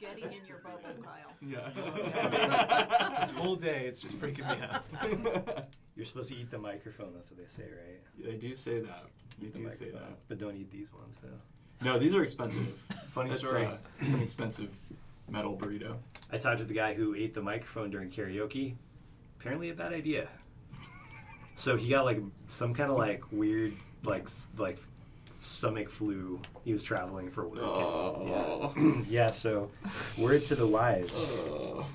getting in your bubble, Kyle. Yeah. This whole day, it's just freaking me out. You're supposed to eat the microphone. That's what they say, right? they do say that. They the do say that. but don't eat these ones. though. No, these are expensive. Funny That's, story. uh, it's an expensive metal burrito. I talked to the guy who ate the microphone during karaoke. Apparently, a bad idea. So he got like some kind of like weird like like stomach flu. He was traveling for work. Oh. Yeah. yeah. So word to the wise. Oh.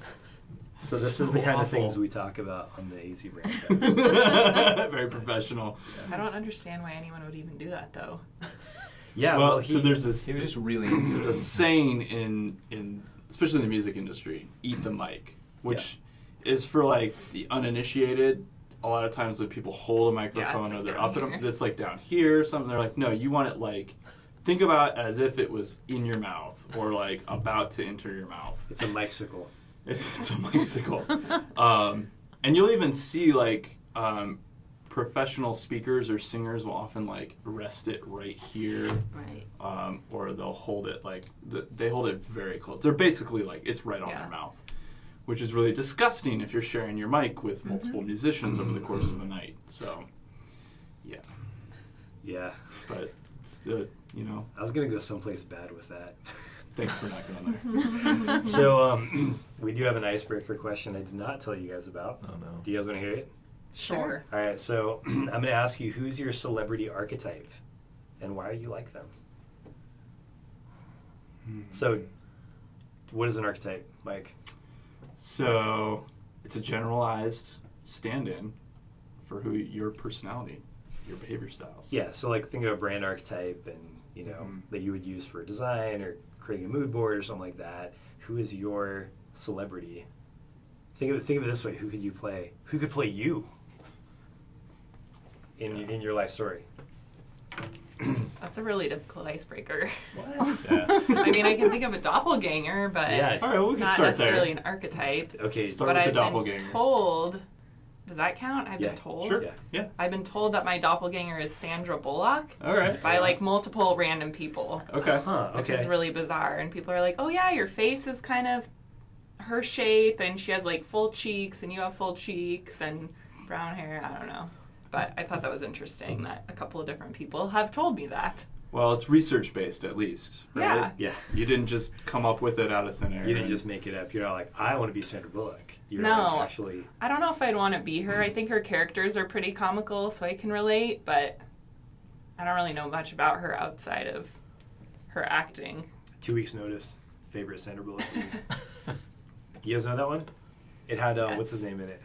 So this is the kind of things we talk about on the AZ brand. Very professional. I don't understand why anyone would even do that though. Yeah. well, Well, so there's this He was just really into there's a saying in in especially in the music industry, eat the mic, which is for like the uninitiated. A lot of times when people hold a microphone like or they're down up and here. it's like down here or something. They're like, no, you want it like think about it as if it was in your mouth or like about to enter your mouth. It's a bicycle. It's a bicycle. um, and you'll even see like um, professional speakers or singers will often like rest it right here, Right. um, or they'll hold it like th- they hold it very close. They're basically like it's right on Yeah. their mouth, which is really disgusting if you're sharing your mic with Mm-hmm. multiple musicians over the course of a night. So, yeah, Yeah. but it's the you know I was gonna go someplace bad with that. thanks for not going there. so um, we do have an icebreaker question I did not tell you guys about. Oh no. Do you guys want to hear it? Sure. All right, so I'm going to ask you who's your celebrity archetype and why are you like them? So, what is an archetype, Mike? So it's a generalized stand-in for who your personality, your behavior styles. Yeah, so like think of a brand archetype and, you know, Mhm. that you would use for a design or creating a mood board or something like that. Who is your celebrity? Think of it, think of it this way, who could you play? Who could play you in Yeah. in your life story? That's a really difficult icebreaker. What? Yeah. I mean, I can think of a doppelganger, but Yeah. All right, well, we can not start necessarily there. an archetype. Okay, Start but with I've the doppelganger. been told. Does that count? I've Yeah, been told. Sure. Yeah. Yeah. I've been told that my doppelganger is Sandra Bullock All right. by like multiple random people, Okay. Huh, which okay. is really bizarre. And people are like, "Oh yeah, your face is kind of her shape, and she has like full cheeks, and you have full cheeks and brown hair." I don't know, but I thought that was interesting that a couple of different people have told me that. Well, it's research based at least, right? Yeah. Yeah. You didn't just come up with it out of thin air. You didn't just make it up. You're not like, I want to be Sandra Bullock. You're No. like, actually. I don't know if I'd want to be her. I think her characters are pretty comical, so I can relate, but I don't really know much about her outside of her acting. Two weeks notice. Favorite Sandra Bullock movie. you guys know that one? It had uh, what's his name in it?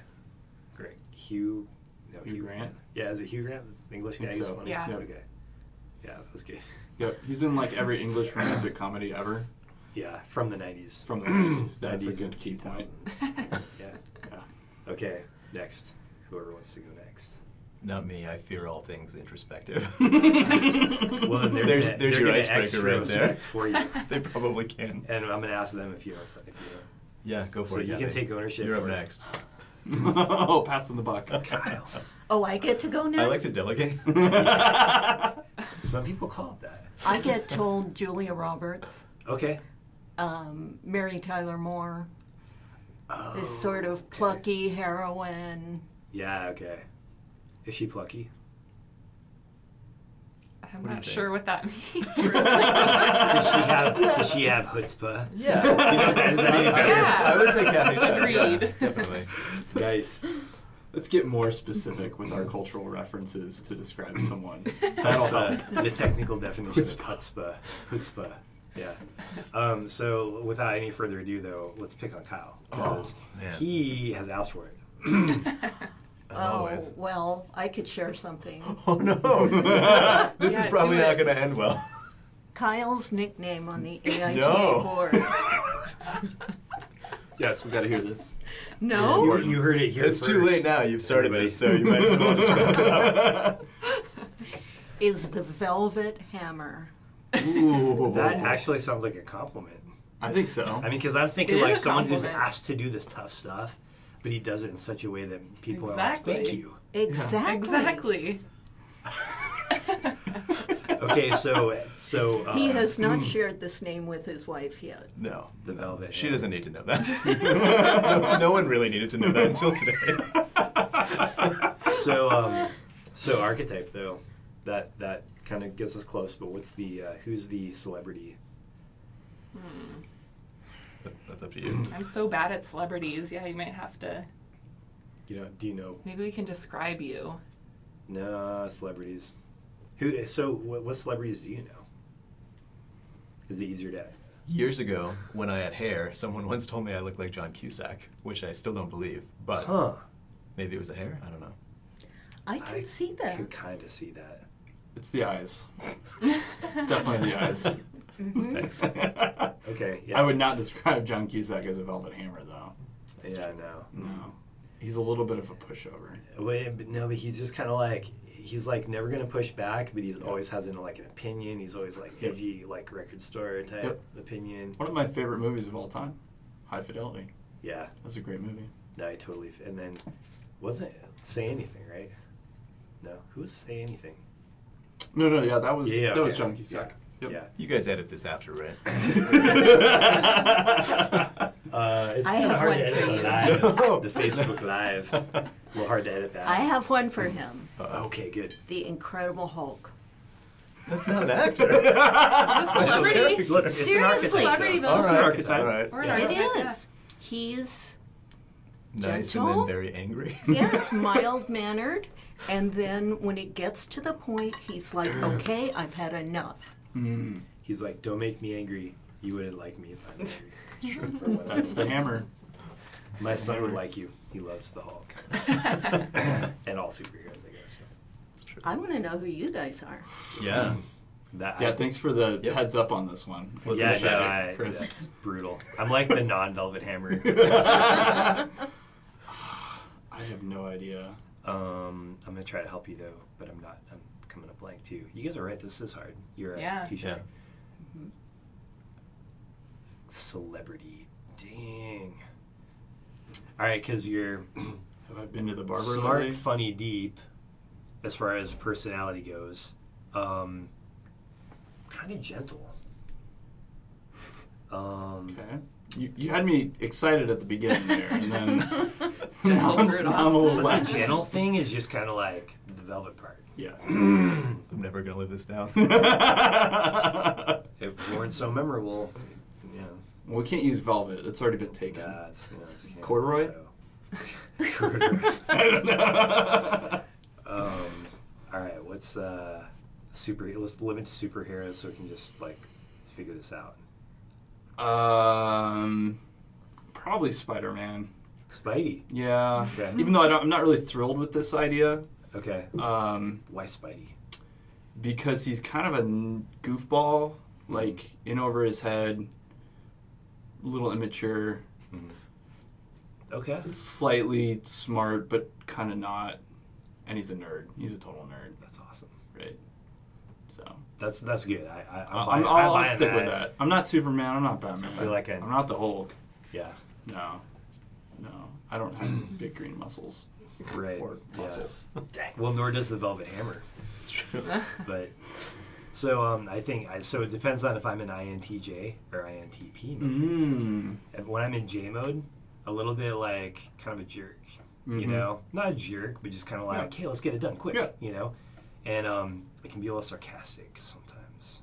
Great, Hugh. No, Hugh Grant? Yeah, is it Hugh Grant? The English guy. Think He's so. funny. Yeah. Yeah. Okay. Yeah, that was good. Yeah, he's in like every English romantic comedy ever Yeah, from the '90s. from the 90s. That's a good and key point. yeah. Yeah. Okay. Next. Whoever wants to go next. Not me. I fear all things introspective. Well, then There's- gonna, there's your gonna icebreaker right there. for you. they probably can. And I'm gonna ask them if you know. If you know. Yeah, go for So it. you can Gabby. take ownership You're up for it. Next. oh, passing the buck. Kyle. Oh, I get to go next? I like to delegate. Some people call it that. I get told Julia Roberts, Okay. um, Mary Tyler Moore, Oh, this sort of okay. plucky heroine. Yeah. Okay. Is she plucky? I'm What do you not think? sure what that means, really. Does she have Does she have chutzpah? yeah. You know, is that any I, better? Yeah. I would say Kathy does. Yeah, Agreed. definitely. Nice. Let's get more specific with our cultural references to describe someone. That'll Chutzpah, the technical definition of chutzpah. Chutzpah. Yeah. Um, so, without any further ado, though, let's pick on Kyle because Oh, man. he has asked for it. As oh, always. well, I could share something. Oh no. this is probably not going to end well. Kyle's nickname on the AIGA No. board. Yes, we got to hear this. No? You, you heard it here. It's too late now. You've started Everybody. this, so you might as well just wrap it up. Is the Velvet Hammer. Ooh. That actually sounds like a compliment. I think so. I mean, because I'm thinking It is like someone who's asked to do this tough stuff, but he does it in such a way that people Exactly. are like, "Thank you." Exactly. exactly. Okay, so so uh, He has not shared this name with his wife yet. No, The no. velvet She doesn't need to know that. no, no one really needed to know that until today. so um, so archetype though, that that kind of gets us close. But what's the uh, who's the celebrity? That's up to you. I'm so bad at celebrities. Yeah, you might have to. You know, do you know? Maybe we can describe you. No celebrities. Who? So what, what celebrities do you know? Is it easier to? Years ago, when I had hair, someone once told me I looked like John Cusack, which I still don't believe. But Huh. maybe it was the hair. I don't know. I can see that. I can kind of see that. It's the eyes. It's definitely the eyes. Mm-hmm. Thanks. Okay. Yeah. I would not describe John Cusack as a velvet hammer, though. Yeah. No. No, he's a little bit of a pushover. Wait, but no, but he's just kind of like he's like never gonna push back, but he always has an, like an opinion. He's always like Yep. edgy, like record store type Yep. opinion. One of my favorite movies of all time, High Fidelity. Yeah, That's a great movie. no, I totally. f- And then wasn't say anything, right? No, who was say anything? No, no, yeah, that was Yeah, that was. John Cusack. Yep. Yeah. You guys edit this after, right? Uh, it's I kind of have hard one to edit for the you. live, the Facebook live. A little hard to edit that. I have one for him. Okay, good. The Incredible Hulk. That's not an actor. A celebrity? Look, it's an Seriously. archetype, Celebrity, though. though. All That's an right. archetype. All right. Or an Yeah. It archetype, is. He's Nice and Gentle? then very angry. yes, mild mannered, and then when it gets to the point, he's like, "Okay, I've had enough." Mm, He's like, "Don't make me angry. You wouldn't like me if I'm angry." It's true. That's the hammer. My son would like you. He loves the Hulk and all superheroes, I guess. It's true. I want to know who you guys are. Yeah. That Yeah, I- thanks for the Yep. heads up on this one. I Yeah, appreciate no, I, Chris. that's brutal. I'm like the non-velvet hammer. I have no idea. Um, I'm gonna try to help you though, but I'm not. I'm coming up blank too. You guys are right. This is hard. You're Yeah. a t-shirt. Yeah. Celebrity. Dang. All right, because you're Have I been to the barber smart, lately? funny, deep, as far as personality goes. Um, kind of gentle. Um, Okay. You, you had me excited at the beginning there, and then now, now I'm a little but the less. gentle thing is just kind of like the velvet part. Yeah. I'm never gonna live this down. If we weren't so memorable, you know, well, we can't use velvet. It's already been taken. uh, it's, you it's can't- Corduroy? so- Corduroy. I don't know. Um, all right, what's uh, super? Let's limit to superheroes so we can just like figure this out. Um, probably Spider Man. Spidey. Yeah. Okay. Even though I don't, I'm not really thrilled with this idea, Okay. um, Why Spidey? because he's kind of a goofball, like in over his head, a little immature, Okay. slightly smart, but kind of not. And he's a nerd. He's a total nerd, That's awesome. right? So That's that's good. I, I I'm, I'm, buying, I'll, I'll stick with that. I'm not Superman. I'm not Batman. feel like I- I'm not the Hulk. Yeah. No, no, I don't have big green muscles Right. or yeah. muscles. Well, nor does the Velvet Hammer. It's true. But so um, I think I, so. It depends on if I'm in INTJ or INTP. mode. Mm. When I'm in J mode, a little bit like kind of a jerk. You Mhm. know, not a jerk, but just kind of like, Yeah. okay, let's get it done quick. Yeah. You know, and um, it can be a little sarcastic sometimes.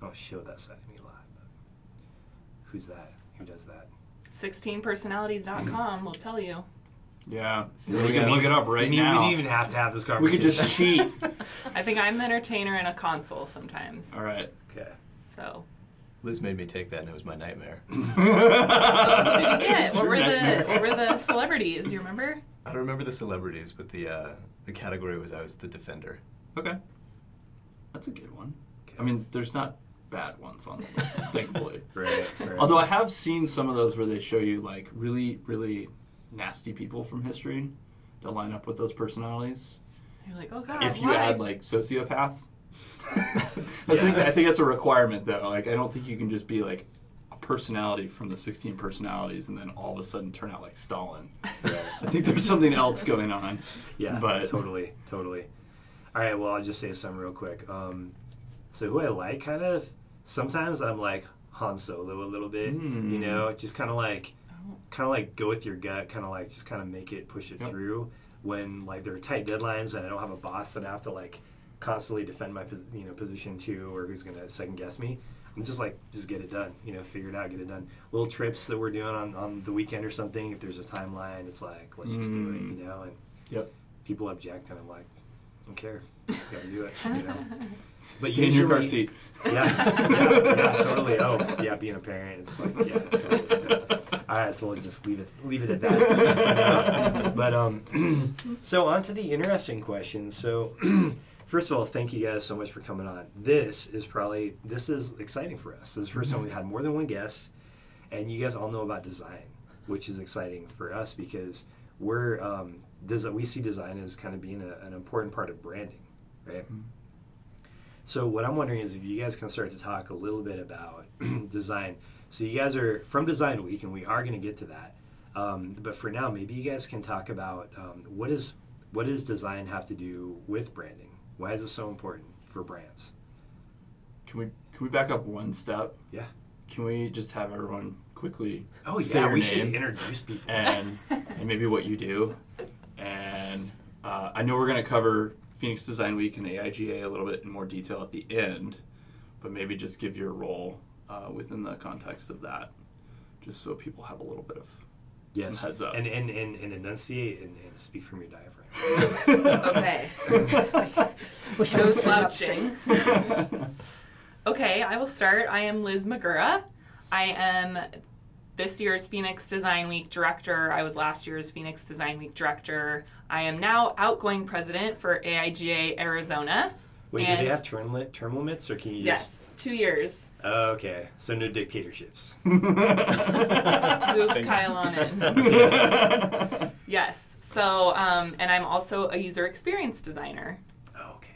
I don't show that side of me a lot. But who's that? Who does that? 16personalities.com will tell you. Yeah, we we can go. look it up right didn't- now. We didn't even have to have this conversation. We conversation. could just cheat. I think I'm the entertainer and a Consul sometimes. All right. okay. So, Liz made me take that, and it was my nightmare. what did you get? What your were the what were the celebrities? Do you remember? I don't remember the celebrities, but the uh, the category was I was the defender. Okay, that's a good one. I mean, there's not bad ones on the list, thankfully. Right, right. Although I have seen some of those where they show you like really, really nasty people from history that line up with those personalities. You're like, oh god. if you why? add like sociopaths, I think I think that's a requirement though. Like I don't think you can just be like a personality from the 16 personalities and then all of a sudden turn out like Stalin. I think there's something else going on. Yeah, But- totally, totally. All right, well, I'll just say some real quick. Um, So who I like, kind of. Sometimes I'm like Han Solo a little bit. Mm. You know, just kind of like, kind of like go with your gut. Kind of like just kind of make it, push it Yep. through. When like there are tight deadlines and I don't have a boss that I have to like constantly defend my you know position to, or who's gonna second guess me. I'm just like, just get it done. You know, figure it out, get it done. Little trips that we're doing on, on the weekend or something. If there's a timeline, it's like, let's just do it. Mm. You know, and Yep. people object, and I'm like, don't care. Just gotta do it. You know. But Stay in your car seat. Yeah, yeah, yeah, totally. Oh, yeah, being a parent, it's like, yeah. Totally. All right, so we'll just leave it, leave it at that. but um, so on to the interesting questions. So, first of all, thank you guys so much for coming on. This is probably this is exciting for us. This is the first time we've had more than one guest, and you guys all know about design, which is exciting for us because we're um, des- we see design as kind of being a, an important part of branding, right? So what I'm wondering is if you guys can start to talk a little bit about design. So you guys are from Design Week, and we are going to get to that. Um, but for now, maybe you guys can talk about um, what is what does design have to do with branding? Why is it so important for brands? Can we can we back up one step? Yeah. Can we just have everyone quickly Oh Say yeah, your we name. should introduce people. and and maybe what you do. And uh, I know we're going to cover Phoenix Design Week and AIGA a little bit in more detail at the end, but maybe just give your role uh, within the context of that, just so people have a little bit of yes. some heads up. And and, and, and enunciate and, and speak from your diaphragm. Okay. We No have sit up slouching. Okay, I will start. I am Liz Magura. I am this year's Phoenix Design Week director. I was last year's Phoenix Design Week director. I am now outgoing president for AIGA Arizona. Wait, do they have term, li- term limits, or can you Yes, two years. Just? Okay, so no dictatorships. Moved Kyle on in. Yes. So, um, and I'm also a user experience designer. Oh, okay.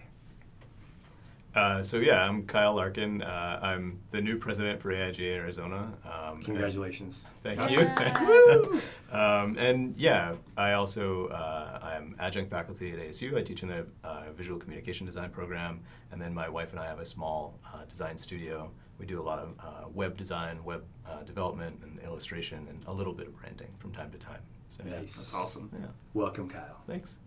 Uh, so yeah, I'm Kyle Larkin. Uh, I'm the new president for AIGA Arizona. Um, Congratulations. and- thank you. Thanks. um, and yeah, I also uh, I'm adjunct faculty at ASU. I teach in the uh, visual communication design program, and then my wife and I have a small uh, design studio. We do a lot of uh, web design, web uh, development, and illustration, and a little bit of branding from time to time. So yeah, Nice. That's awesome. yeah. Welcome, Kyle. Thanks.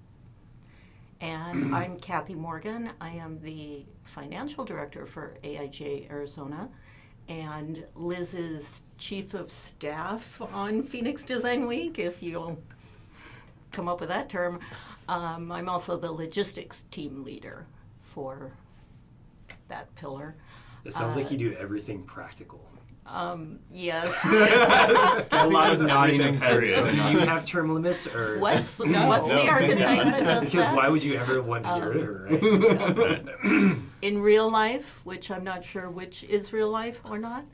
And I'm Kathy Morgan. I am the financial director for AIGA Arizona. And Liz is chief of staff on Phoenix Design Week, if you'll come up with that term. Um, I'm also the logistics team leader for that pillar. It sounds like Uh, you do everything practical. Um, yes. A lot of nodding of heads. Do you have term limits, or What's No. what's the No. archetype that does because that? why would you ever want to get rid of Um, her, right? in real life, which I'm not sure which is real life or not,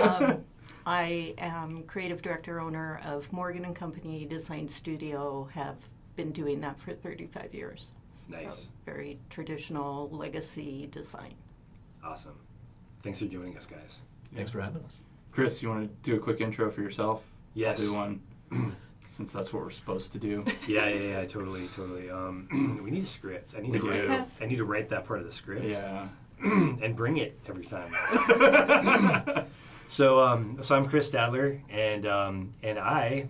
um, I am creative director owner of Morgan and Company Design Studio. Have been doing that for 35 years. nice, Very traditional legacy design. awesome. Thanks for joining us, guys. Thanks for having us. Chris, you want to do a quick intro for yourself? Yes. I'll do one, since that's what we're supposed to do. Yeah, yeah, yeah, totally, totally. Um, we need a script. I need to write. do. I need to write that part of the script. Yeah. and bring it every time. so, um, so I'm Chris Stadler, and um, and I,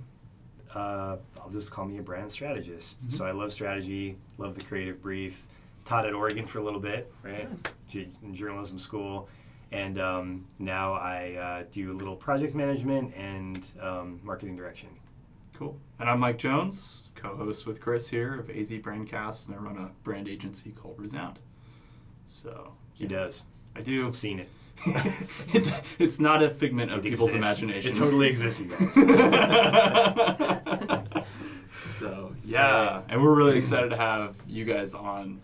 uh, I'll just call me a brand strategist. So I love strategy, love the creative brief. Taught at Oregon for a little bit, right? J- in journalism school, and um, now I uh, do a little project management and um, marketing direction. Cool. And I'm Mike Jones, co-host with Chris here of AZ Brandcast, and I run a brand agency called Resound. So He does. I do. I've seen it. it, it's not a figment of It people's exists. imagination. It totally exists, you guys. so yeah, and we're really excited to have you guys on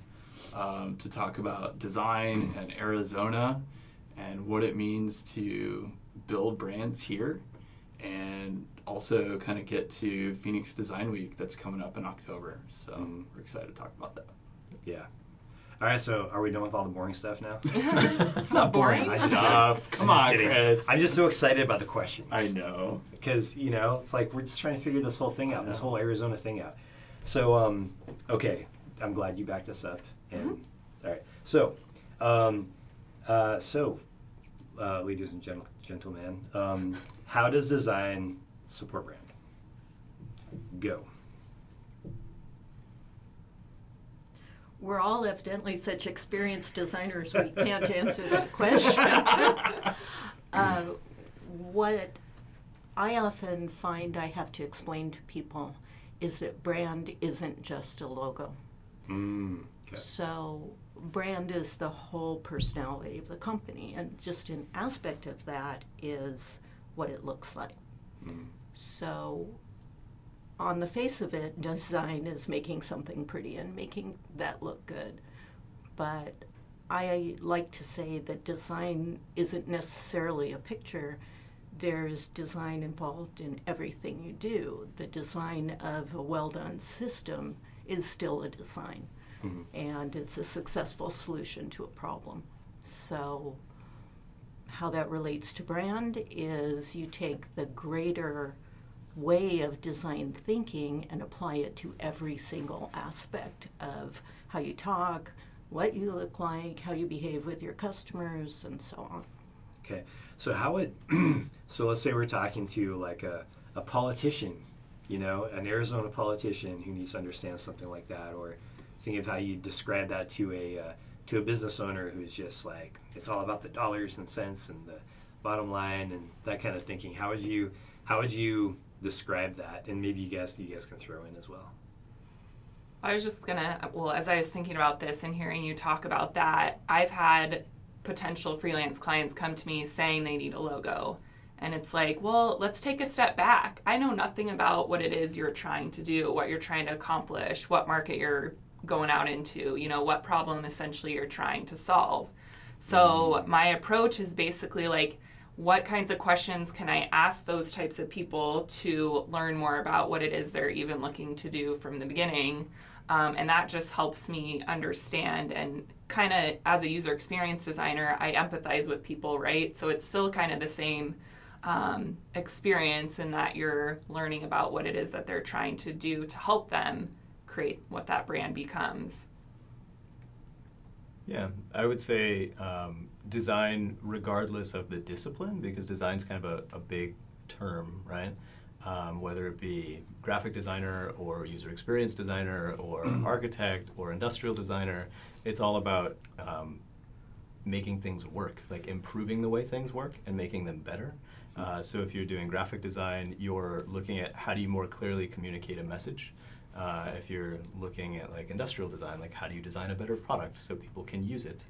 um, to talk about design and Arizona and what it means to build brands here, and also kind of get to Phoenix Design Week that's coming up in October. So we're excited to talk about that. yeah. All right, so are we done with all the boring stuff now? It's not boring boring. I just stuff. Come on, kidding. Chris. I'm just so excited about the questions. I know. because you know it's like we're just trying to figure this whole thing out, this whole Arizona thing out. So, um, okay, I'm glad you backed us up. And all right, so um, Uh, so, uh, ladies and gent- gentlemen, um, how does design support brand? Go. We're all evidently such experienced designers, we can't answer that question. uh, what I often find I have to explain to people is that brand isn't just a logo. Mm, okay. So, brand is the whole personality of the company, and just an aspect of that is what it looks like. Mm. So, on the face of it, design is making something pretty and making that look good. But I like to say that design isn't necessarily a picture. There's design involved in everything you do. The design of a well done system is still a design, Mhm. and it's a successful solution to a problem. So, how that relates to brand is you take the greater way of design thinking and apply it to every single aspect of how you talk, what you look like, how you behave with your customers, and so on. Okay. So how would so let's say we're talking to like a, a politician, you know, an Arizona politician who needs to understand something like that, or think of how you describe that to a uh, to a business owner who's just like it's all about the dollars and cents and the bottom line and that kind of thinking. How would you how would you describe that? And maybe you guys you guys can throw in as well. I was just gonna, well, as I was thinking about this and hearing you talk about that, I've had potential freelance clients come to me saying they need a logo. And it's like, well, let's take a step back. I know nothing about what it is you're trying to do, what you're trying to accomplish, what market you're going out into, you know, what problem essentially you're trying to solve. So my approach is basically like, what kinds of questions can I ask those types of people to learn more about what it is they're even looking to do from the beginning? Um, and that just helps me understand and kind of as a user experience designer, I empathize with people, right? So it's still kind of the same um, experience in that you're learning about what it is that they're trying to do to help them create what that brand becomes. Yeah, I would say um, design regardless of the discipline, because design's kind of a, a big term, right? Um, whether it be graphic designer or user experience designer or architect or industrial designer, it's all about um, making things work, like improving the way things work and making them better. Uh, so if you're doing graphic design, you're looking at how do you more clearly communicate a message. Uh, if you're looking at like industrial design, like how do you design a better product so people can use it.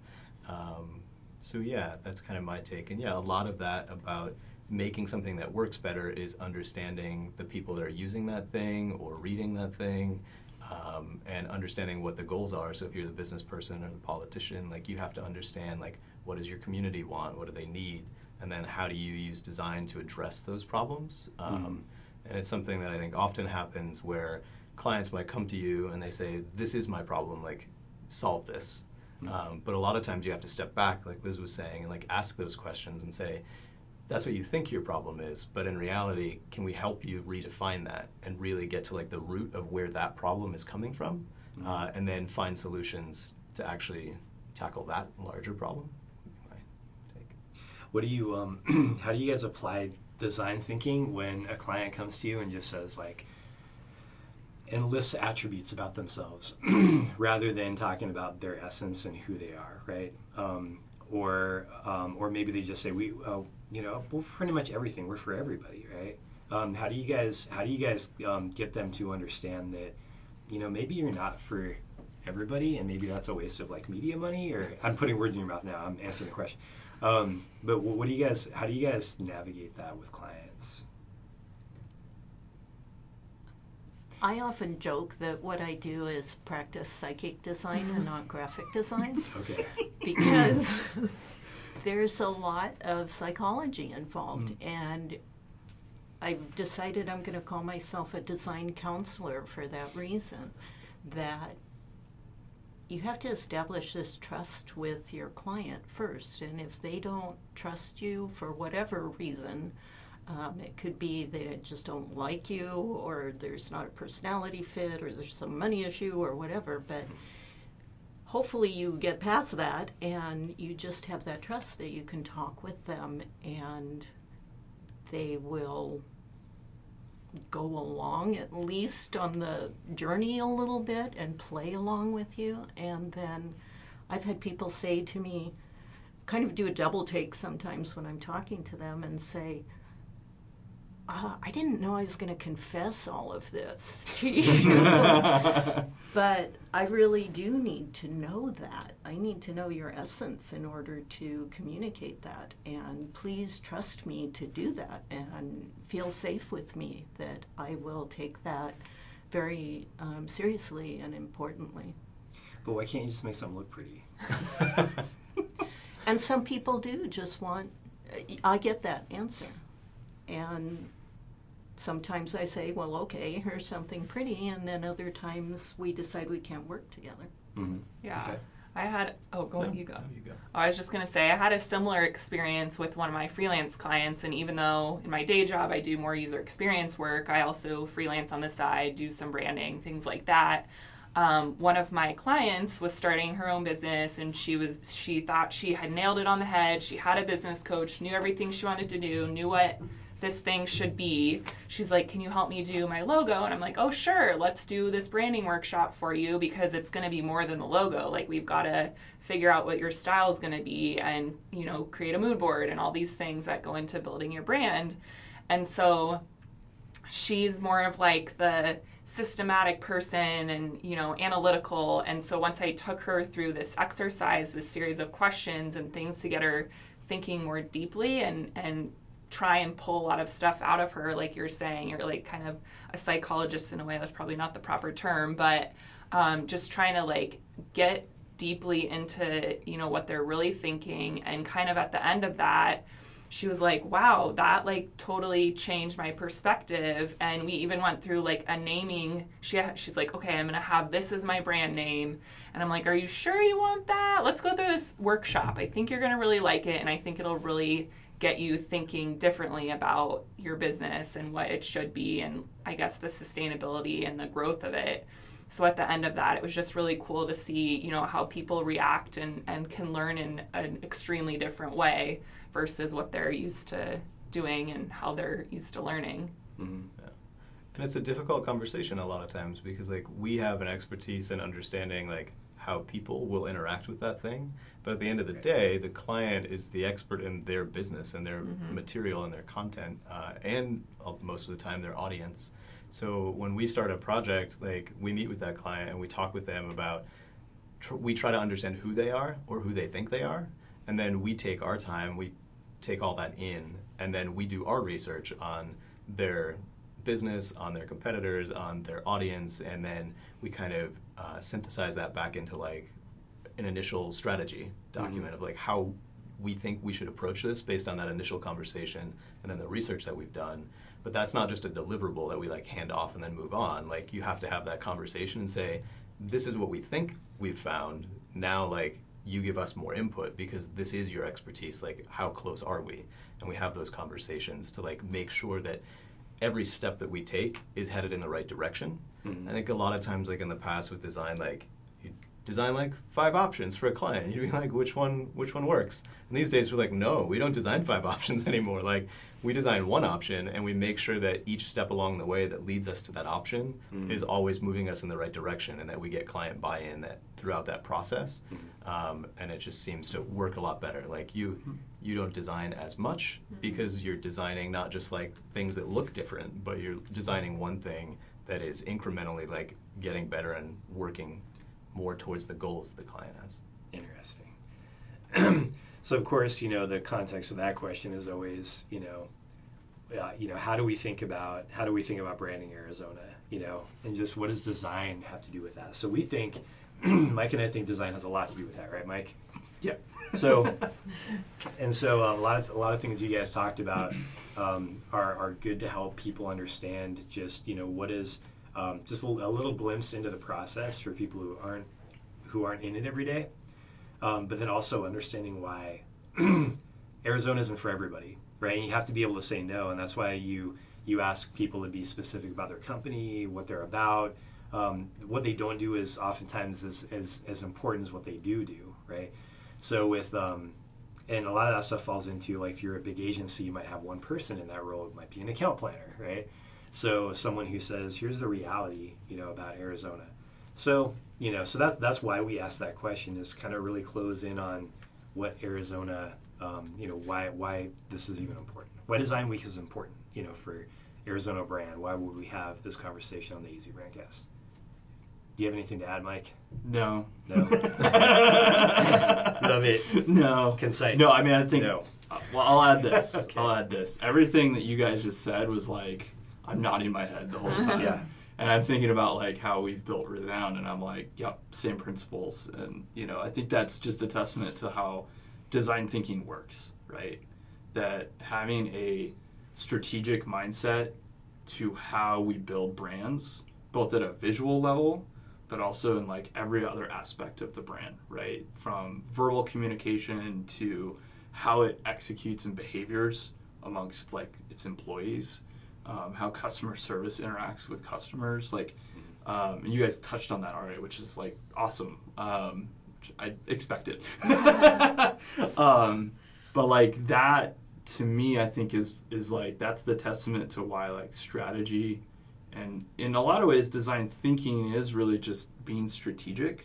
Um, so yeah, that's kind of my take. And yeah, a lot of that about making something that works better is understanding the people that are using that thing or reading that thing. Um, and understanding what the goals are. So if you're the business person or the politician, like you have to understand like what does your community want, what do they need, and then how do you use design to address those problems. Um, And it's something that I think often happens where clients might come to you and they say, "This is my problem. Like, solve this." Um, but a lot of times you have to step back, like Liz was saying, and like ask those questions and say, "That's what you think your problem is, but in reality, can we help you redefine that and really get to like the root of where that problem is coming from, uh, and then find solutions to actually tackle that larger problem?" What do you um, how do you guys apply design thinking when a client comes to you and just says like and lists attributes about themselves rather than talking about their essence and who they are, right? Um, or um, or maybe they just say we uh, you know we're pretty much everything. We're for everybody, right? Um, how do you guys how do you guys um, get them to understand that you know maybe you're not for everybody and maybe that's a waste of like media money or I'm putting words in your mouth now. I'm answering the question. Um, but what, what do you guys? How do you guys navigate that with clients? I often joke that what I do is practice psychic design and mm-hmm. not graphic design. Okay. because there's a lot of psychology involved mm. and I've decided I'm going to call myself a design counselor for that reason that you have to establish this trust with your client first and if they don't trust you for whatever reason um, it could be they just don't like you or there's not a personality fit or there's some money issue or whatever but hopefully you get past that and you just have that trust that you can talk with them and they will go along at least on the journey a little bit and play along with you. And then i've had people say to me kind of do a double take sometimes when i'm talking to them and say uh, I didn't know I was going to confess all of this to you. but I really do need to know that. I need to know your essence in order to communicate that. And please trust me to do that and feel safe with me that I will take that very um, seriously and importantly. But why can't you just make something look pretty? And some people do just want, I get that answer. And sometimes I say, well, okay, here's something pretty. And then other times we decide we can't work together. Mm-hmm. Yeah. Okay. I had, oh, go No, you go. no, you go. I was just going to say, I had a similar experience with one of my freelance clients. And even though in my day job I do more user experience work, I also freelance on the side, do some branding, things like that. Um, one of my clients was starting her own business and she was she thought she had nailed it on the head she had a business coach knew everything she wanted to do knew what this thing should be. She's like can you help me do my logo? And i'm like oh sure let's do this branding workshop for you because it's going to be more than the logo. Like we've got to figure out what your style is going to be and you know create a mood board and all these things that go into building your brand. And so she's more of like the systematic person and you know analytical. And so once i took her through this exercise this series of questions and things to get her thinking more deeply and and try and pull a lot of stuff out of her like you're saying you're like kind of a psychologist in a way that's probably not the proper term but um, just trying to like get deeply into you know what they're really thinking and kind of at the end of that she was like wow that like totally changed my perspective and we even went through like a naming she she's like okay i'm gonna have this as my brand name and i'm like are you sure you want that? Let's go through this workshop. I think you're gonna really like it and i think it'll really get you thinking differently about your business and what it should be and i guess the sustainability and the growth of it. So at the end of that it was just really cool to see you know how people react and, and can learn in an extremely different way versus what they're used to doing and how they're used to learning. Mm-hmm. And it's a difficult conversation a lot of times because like we have an expertise in understanding like how people will interact with that thing, but at the end of the day, the client is the expert in their business and their Mhm. material and their content, uh, and uh, most of the time their audience. So when we start a project, like we meet with that client and we talk with them about, tr- we try to understand who they are or who they think they are, and then we take our time, we take all that in, and then we do our research on their business, on their competitors, on their audience, and then we kind of uh, synthesize that back into like an initial strategy document of like how we think we should approach this based on that initial conversation and then the research that we've done. But that's not just a deliverable that we like hand off and then move on. Like you have to have that conversation and say, this is what we think we've found. Now, like you give us more input because this is your expertise. Like how close are we? And we have those conversations to like make sure that every step that we take is headed in the right direction. Mhm. I think a lot of times, like in the past with design, like design like five options for a client. You'd be like, which one, which one works? And these days, we're like, no, we don't design five options anymore. Like we design one option, and we make sure that each step along the way that leads us to that option Mhm. is always moving us in the right direction, and that we get client buy-in that throughout that process. Mhm. Um, and it just seems to work a lot better. Like you, you don't design as much because you're designing not just like things that look different, but you're designing one thing that is incrementally like getting better and working more towards the goals that the client has. Interesting. so, of course, you know the context of that question is always, you know, uh, you know, how do we think about how do we think about branding Arizona? You know, and just what does design have to do with that? So we think, Mike and I think design has a lot to do with that, right, Mike? Yeah. So, and so um, a lot of a lot of things you guys talked about um, are are good to help people understand just you know what is um, just a, a little glimpse into the process for people who aren't who aren't in it every day, um, but then also understanding why Arizona isn't for everybody, right? And you have to be able to say no, and that's why you you ask people to be specific about their company, what they're about, um, what they don't do is oftentimes as, as as important as what they do do, right? So with um, and a lot of that stuff falls into like if you're a big agency, you might have one person in that role. It might be an account planner, right? So someone who says, "Here's the reality," you know, about Arizona. So you know, so that's that's why we asked that question is kind of really close in on what Arizona, um, you know, why why this is even important. Why Design Week is important, you know, for Arizona brand. Why would we have this conversation on the AZ Brandcast? Do you have anything to add, Mike? No. No. Love it. No. Concise. No, I mean, I think. No. uh, Well, I'll add this. Okay. I'll add this. Everything that you guys just said was like, I'm nodding my head the whole time. Yeah. And I'm thinking about like how we've built Resound, and I'm like, yep, same principles. And you know, I think that's just a testament to how design thinking works, right? That having a strategic mindset to how we build brands, both at a visual level, but also in like every other aspect of the brand, right? From verbal communication to how it executes and behaviors amongst like its employees, um, how customer service interacts with customers, like, um, and you guys touched on that already, which is like awesome. Um, I expected, um, but like that to me, I think is is like that's the testament to why like strategy and in a lot of ways design thinking is really just being strategic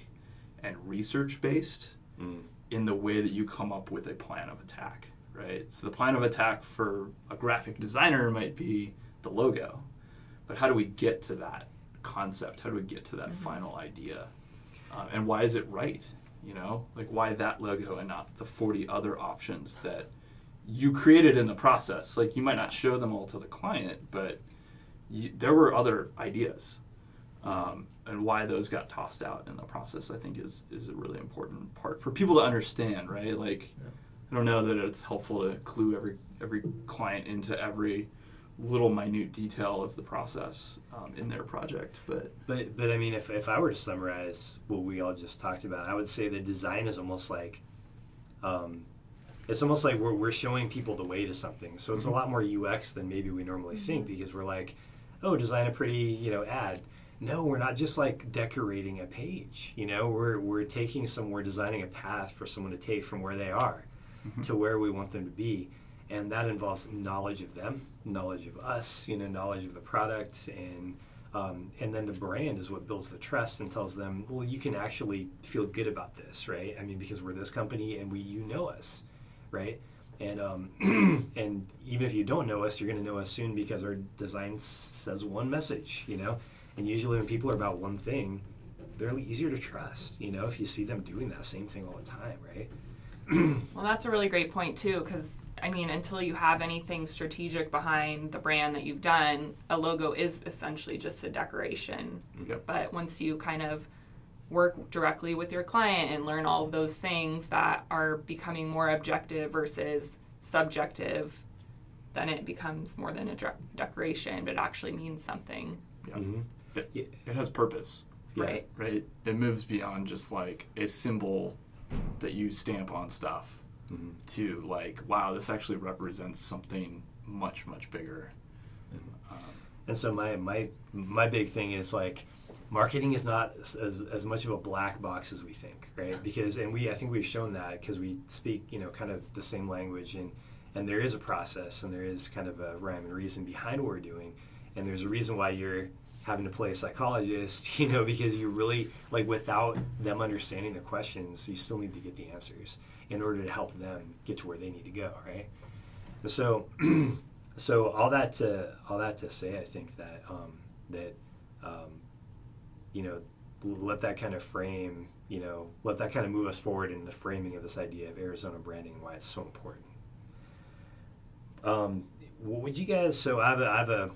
and research based Mm. in the way that you come up with a plan of attack right so the plan of attack for a graphic designer might be the logo but how do we get to that concept? How do we get to that final idea? Um, and why is it right you know? Like why that logo and not the 40 other options that you created in the process? Like you might not show them all to the client but you, there were other ideas. Um, and why those got tossed out in the process i think is is a really important part for people to understand right? Like i don't know that it's helpful to clue every every client into every little minute detail of the process um, in their project but But but I mean, if if I were to summarize what we all just talked about, I would say the design is almost like, um, it's almost like we're we're showing people the way to something. So it's a lot more UX than maybe we normally think because we're like, oh, design a pretty you know ad. No, we're not just like decorating a page. You know, we're we're taking some, we're designing a path for someone to take from where they are to where we want them to be, and that involves knowledge of them, knowledge of us, you know, knowledge of the product, and um, and then the brand is what builds the trust and tells them, well, you can actually feel good about this, right? I mean, because we're this company and we you know us, right? And um, and even if you don't know us, you're going to know us soon because our design says one message, you know. And usually, when people are about one thing, they're easier to trust, you know, if you see them doing that same thing all the time, right? Well, that's a really great point too, because I mean, until you have anything strategic behind the brand that you've done, a logo is essentially just a decoration. Yep. But once you kind of work directly with your client and learn all of those things that are becoming more objective versus subjective, then it becomes more than a dec- decoration, but it actually means something, yeah, Mhm. it, it has purpose Yeah. right? right it moves beyond just like a symbol that you stamp on stuff Mhm. to like wow this actually represents something much much bigger um, And so my my my big thing is like marketing is not as, as much of a black box as we think, right? Because and we I think we've shown that because we speak you know kind of the same language and and there is a process and there is kind of a rhyme and reason behind what we're doing and there's a reason why you're having to play a psychologist, you know, because you really like without them understanding the questions, you still need to get the answers in order to help them get to where they need to go, right? So so all that to all that to say, I think that um, that um, you know let that kind of frame you know let that kind of move us forward in the framing of this idea of Arizona branding and why it's so important. Um, w- would you guys? So I have a, I have a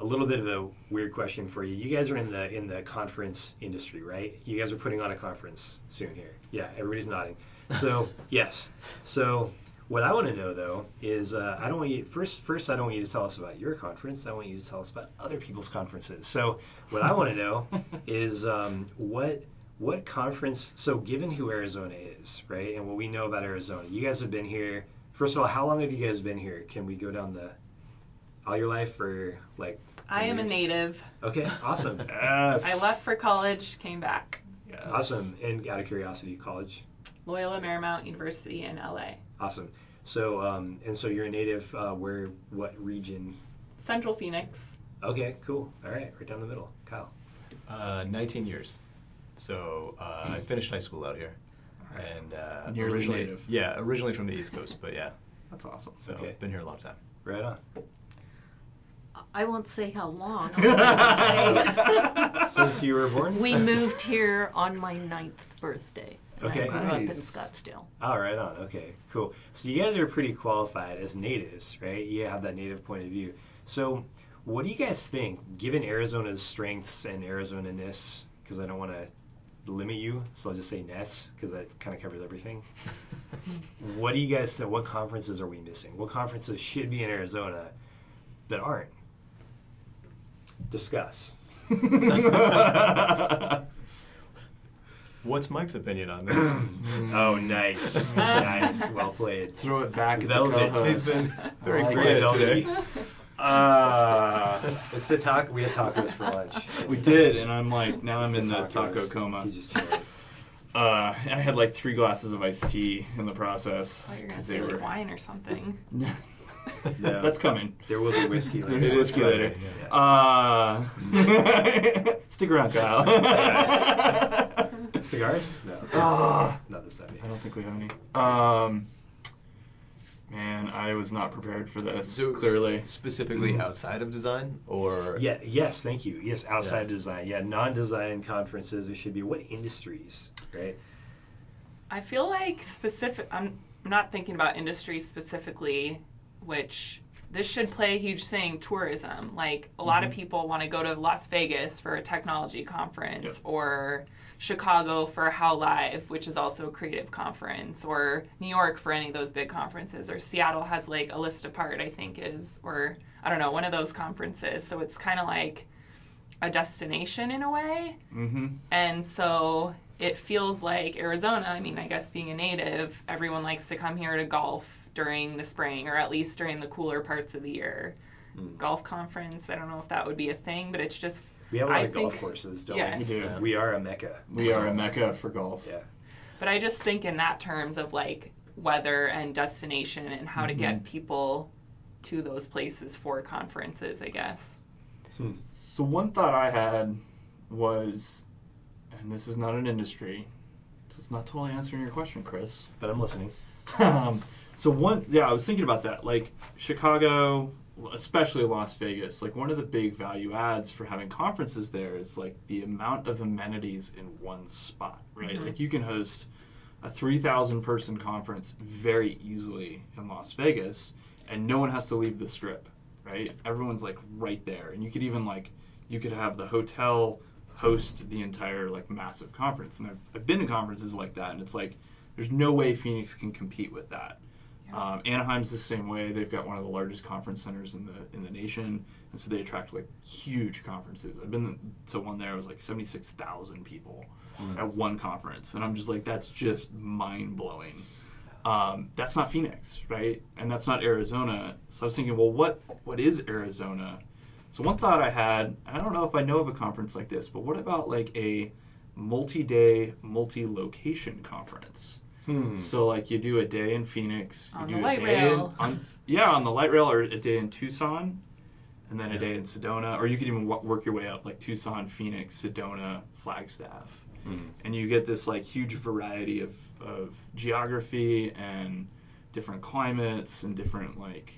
a little bit of a weird question for you. You guys are in the in the conference industry, right? You guys are putting on a conference soon here. Yeah, everybody's nodding. So yes. So what I want to know though is uh, I don't want you first. First, I don't want you to tell us about your conference. I want you to tell us about other people's conferences. So what I want to know is um, what what conference. So given who Arizona is, right, and what we know about Arizona, you guys have been here. First of all, how long have you guys been here? Can we go down the all your life, or like? I am a native. Okay, awesome, Yes. I left for college, came back. Yes. awesome. And out of curiosity, college. Loyola Marymount University in LA. Awesome. So, um, and so you're a native. Uh, where? What region? Central Phoenix. Okay, cool. All right, right down the middle. Kyle. Uh, 19 years. So uh, I finished high school out here. And uh, Nearly originally, native. yeah, originally from the East Coast, but yeah, That's awesome. so Okay. been here a long time. Right on. I won't say how long. I'll Since you were born. we moved here on my ninth birthday. And Okay. I grew up in Nice. Scottsdale. Oh, right on. Okay, cool. So you guys are pretty qualified as natives, right? You have that native point of view. So, what do you guys think, given Arizona's strengths and Arizona-ness? Because I don't want to limit you, so I'll just say ness because that kind of covers everything. what do you guys think? What conferences are we missing? What conferences should be in Arizona that aren't? Discuss. What's Mike's opinion on this? Oh, nice, nice, well played. Throw it back at Velvet. the He's co-host. been very I like quiet today. Uh, It's the taco. We had tacos for lunch. we did, and I'm like, now I'm It's in the tacos. taco coma. He's just chilling. Uh, and I had like three glasses of iced tea in the process. I thought you were gonna 'cause say they like were- wine or something. No. That's coming. There will be whiskey later. There's whiskey later. Yeah. Uh, stick around, Kyle. Cigars? No. Ah. Not this time. I don't think we have any. Um, man, I was not prepared for this. So clearly, s- specifically outside of design, or Yeah. Yes. Thank you. Yes. Outside of design. Yeah. Non-design conferences. It should be what industries, right? I feel like specific. I'm not thinking about industries specifically, which this should play a huge thing. Tourism, like a lot of people want to go to Las Vegas for a technology conference, Yep. or Chicago for How Live, which is also a creative conference, or New York for any of those big conferences, or Seattle has like a list apart. I think is, or I don't know, one of those conferences. So it's kind of like a destination in a way. mm-hmm. And so it feels like Arizona, I mean, I guess being a native, everyone likes to come here to golf during the spring or at least during the cooler parts of the year. Mm. Golf conference, I don't know if that would be a thing, but it's just, We have a lot I of golf courses, don't Yes. We do. we? We are a mecca. we are a mecca for golf. Yeah. but I just think in that terms of like weather and destination and how to get people to those places for conferences, I guess. So one thought I had was, and this is not an industry, so it's not totally answering your question, Chris. But I'm listening. um, so one, yeah, I was thinking about that. Like Chicago, especially Las Vegas, like one of the big value adds for having conferences there is like the amount of amenities in one spot, right? Mhm. Like you can host a 3,000 person conference very easily in Las Vegas, and no one has to leave the strip, right? Everyone's like right there, and you could even like you could have the hotel host the entire like massive conference. And I've, I've been to conferences like that, and it's like there's no way Phoenix can compete with that. Um, Anaheim's the same way. They've got one of the largest conference centers in the in the nation, and so they attract like huge conferences. I've been to one there. It was like seventy six thousand people at one conference, and I'm just like, that's just mind blowing. Um, that's not Phoenix, right? And that's not Arizona. So I was thinking, well, what what is Arizona? So one thought I had, I don't know if I know of a conference like this, but what about like a multi-day, multi-location conference? Hmm. So like you do a day in Phoenix, you do the a day rail. In, on yeah on the light rail, or a day in Tucson, and then a day in Sedona, or you could even w- work your way up like Tucson, Phoenix, Sedona, Flagstaff, Hmm. and you get this like huge variety of of geography and different climates and different like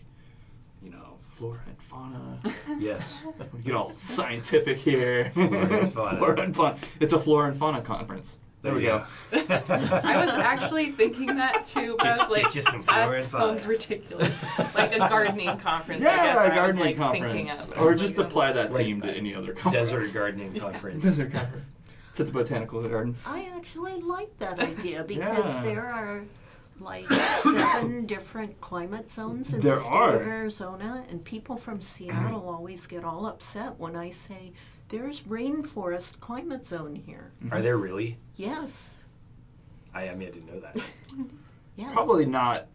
you know flora and fauna. Yes. we get all scientific here. Flora and fauna. Flora and fauna. It's a flora and fauna conference. There we go. I was actually thinking that too, but I was like, get you some flora that and fauna." sounds ridiculous. Like a gardening conference, I guess. Yeah, or a I was, gardening like, conference, of. or I just apply that Like theme to any other conference. Desert gardening conference. Desert conference. It's at the botanical garden. I actually like that idea because Yeah. there are like seven different climate zones in There the state are. of Arizona, and people from Seattle always get all upset when I say there's rainforest climate zone here. Are there really? Yes, I, I mean, I didn't know that. yes. Probably not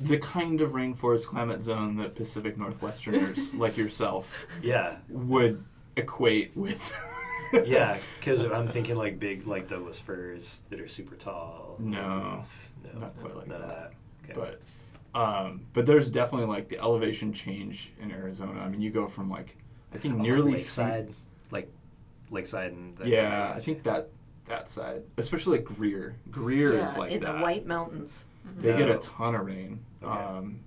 the kind of rainforest climate zone that Pacific Northwesterners like yourself Yeah, would equate with. yeah. Because I'm thinking like big, like Douglas firs that are super tall. No, no, not quite like that. that. Okay. But um, but there's definitely like the elevation change in Arizona. I mean, you go from like I think Oh, nearly sea- lakeside, like lakeside and the Yeah, I think that that side, especially like Greer. Greer yeah, is like in that. the White Mountains. They get a ton of rain. Okay. Um,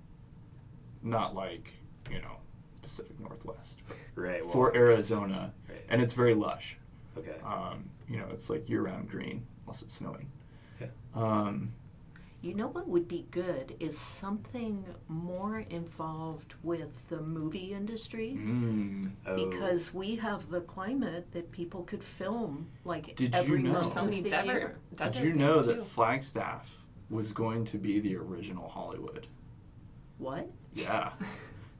not like you know Pacific Northwest right well, for Arizona, Right. and it's very lush. Okay. Um, you know, it's like year-round green unless it's snowing. Okay. Um, You know what would be good is something more involved with the movie industry. mm, Oh, Because we have the climate that people could film like Did you every know- month so of many desert, desert did you know that too. Flagstaff was going to be the original Hollywood? What? Yeah.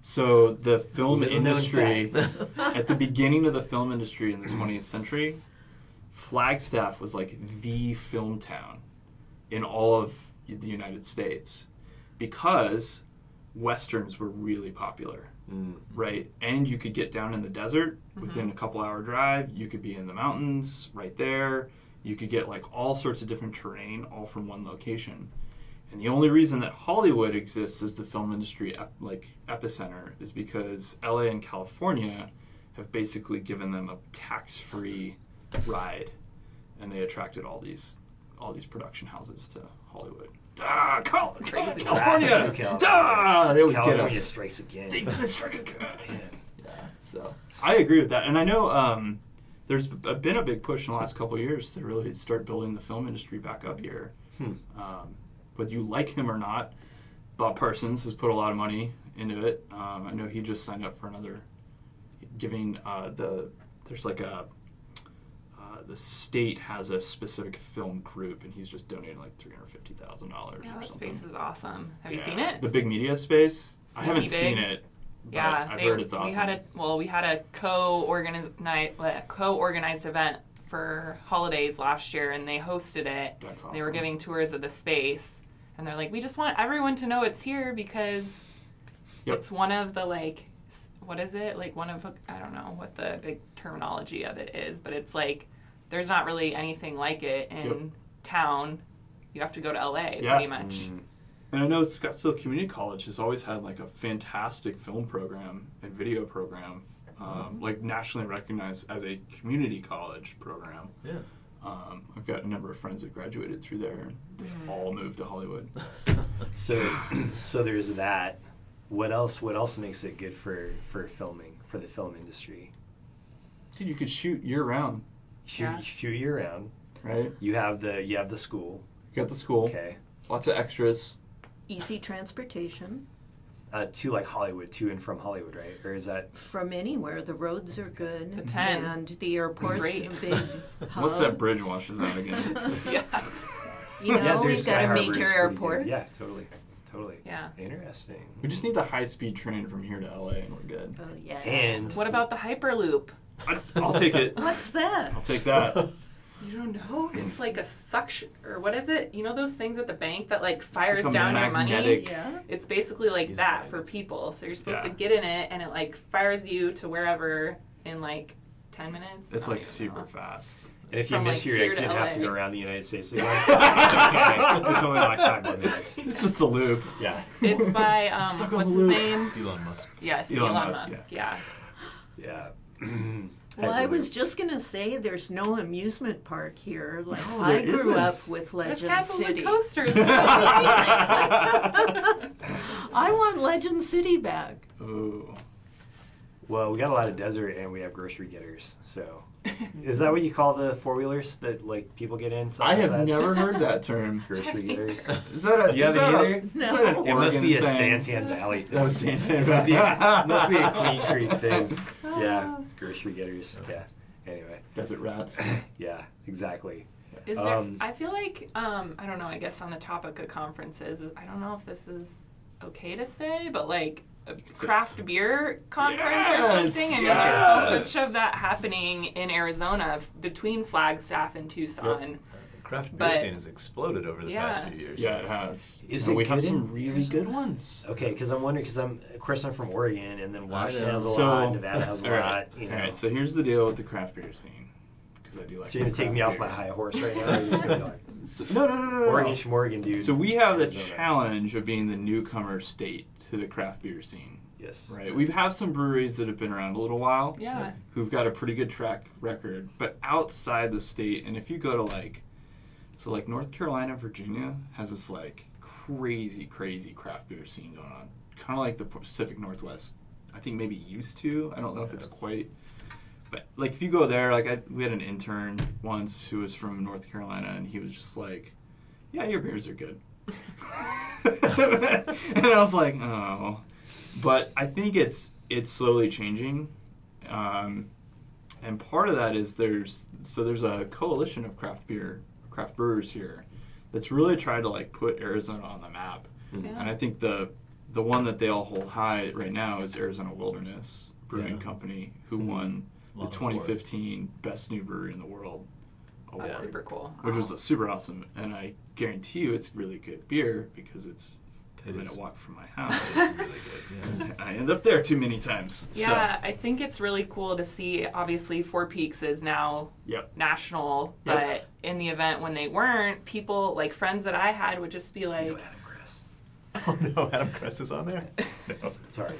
So the film Little industry, at the beginning of the film industry in the 20th century, Flagstaff was like the film town in all of the United States because westerns were really popular, Mm. right? And you could get down in the desert within a couple hour drive. You could be in the mountains right there. You could get like all sorts of different terrain all from one location. And the only reason that Hollywood exists as the film industry ep- like epicenter is because LA and California have basically given them a tax-free ride, and they attracted all these all these production houses to Hollywood. Ah, Cal- crazy. California! California. Ah, they always California get us. strikes again. They they strike again. Man. Yeah, so I agree with that, and I know um, there's b- been a big push in the last couple of years to really start building the film industry back up here. Hmm. Um, whether you like him or not, Bob Parsons has put a lot of money into it. Um, I know he just signed up for another, giving uh, the there's like a uh, the state has a specific film group, and he's just donated like three hundred fifty thousand dollars Yeah, or that something. space is awesome. Have you seen it? The big media space. It's I haven't really seen it. Yeah, I've they- heard it's awesome. We had a well, we had a co-organized co-organized event for holidays last year, and they hosted it. That's awesome. They were giving tours of the space, and they're like, "We just want everyone to know it's here because Yep. it's one of the like, what is it? Like one of I don't know what the big terminology of it is, but it's like there's not really anything like it in Yep. town. You have to go to LA Yeah. pretty much. Mm. And I know Scottsdale Community College has always had like a fantastic film program and video program, um, like nationally recognized as a community college program. Yeah. Um, I've got a number of friends that graduated through there, and they all moved to Hollywood. So, so there's that. What else? What else makes it good for for filming for the film industry? Dude, you could shoot year round, Shoot, Yeah. shoot year round. right? You have the you have the school. You got the school, Okay. lots of extras. Easy transportation Uh, to like Hollywood, to and from Hollywood, right? Or is that from anywhere. The roads are good. The 10. And the airport's great. a big hub. What's that bridge washes out again? yeah. You know, yeah, we've there's got a is major pretty airport. Yeah, totally, totally. Yeah. Interesting. we just need the high speed train from here to LA, and we're good. Oh, yeah. And What about the Hyperloop? I, I'll take it. What's that? I'll take that. You don't know? It's like a suction, or what is it? You know those things at the bank that like fires like down your money? Yeah. It's basically like These that for people. So you're supposed Yeah. to get in it, and it like fires you to wherever in like ten minutes. It's like super know. fast. and if you From, miss like, your here exit to and have to go around the United States again, it's okay. It's only like five more minutes. It's just a loop. Yeah. It's by um, what's the his loop. name? Elon Musk. Yes, Elon Elon, Musk, Musk. Yeah. Yeah. Well, I Hyperloop. was just gonna say there's no amusement park here. Like No, I grew up isn't. with There's Legend castles City. and coasters. I want Legend City back. Ooh. Well, we got a lot of desert and we have grocery getters. So, is that what you call the four wheelers that like people get in? I have Sides? never heard that term. grocery Me getters. Is that a? You is haven't that a- either? is that an It must be a Oregon thing? Santan Valley. That was Santan It must be a, Valley. must be a Queen Creek thing. Yeah, it's grocery getters. Yeah. Anyway, Desert rats. yeah, exactly. Is there? Um, I feel like um, I don't know. I guess on the topic of conferences, I don't know if this is okay to say, but like a say- craft beer conference Yes, or something. I know yes. there's so much of that happening in Arizona f- between Flagstaff and Tucson. Craft beer But- scene has exploded over the past few years. Yeah, it has. Is and it we have some really good ones. Okay, because I'm wondering because I'm of course I'm from Oregon and then Washington know. has a So- lot, Nevada has a all right, lot. You know, all right. So here's the deal with the craft beer scene, because I do like. so you're gonna take craft me off my high horse right now? Or you're just gonna be like, So, no, no, no, no, no. Oregon Schmorgan, dude. So we have the Arizona. challenge of being the newcomer state to the craft beer scene. Yes. Right. We have some breweries that have been around a little while. Yeah. Who've got a pretty good track record, but outside the state, and if you go to like, so like North Carolina, Virginia has this like crazy, crazy craft beer scene going on, kind of like the Pacific Northwest. I think maybe used to. I don't know if it's quite. But like if you go there, like I, we had an intern once who was from North Carolina, and he was just like, "Yeah, your beers are good," and I was like, "Oh." But I think it's it's slowly changing, um, and part of that is there's so there's a coalition of craft beer craft brewers here that's really tried to like put Arizona on the map, Yeah. and I think the the one that they all hold high right now is Arizona Wilderness Brewing Yeah. Company, who Mhm. won the Lot of 2015 Best New Brewery in the World award, That's super cool. which was super awesome. And I guarantee you, it's really good beer because it's a It minute is. walk from my It's house. really good. Yeah. I end up there too many times. Yeah, I think it's really cool to see. Obviously, Four Peaks is now So, yep. national, Yep. but in the event when they weren't, people like friends that I had would just be like, know Adam Chris. Oh no, Adam Cress is on there. No. Sorry.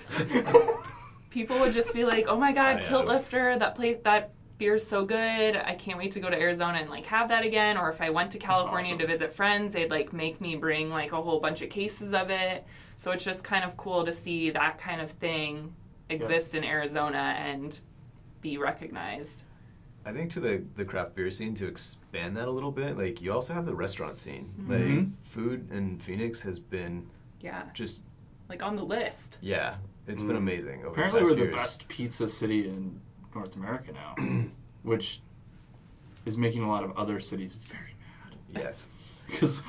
People would just be like, "Oh my God, Kilt Lifter, that place, that beer's so good. I can't wait to go to Arizona and like have that again." Or if I went to California awesome. to visit friends, they'd like make me bring like a whole bunch of cases of it. So it's just kind of cool to see that kind of thing exist in Arizona and be recognized. I think to the the craft beer scene to expand that a little bit, like you also have the restaurant scene. Mhm. Like food in Phoenix has been Yeah, just like on the list. yeah, it's been Mm. amazing. Over Apparently, the we're past the few years. best pizza city in North America now, which is making a lot of other cities very mad. Yes. Because,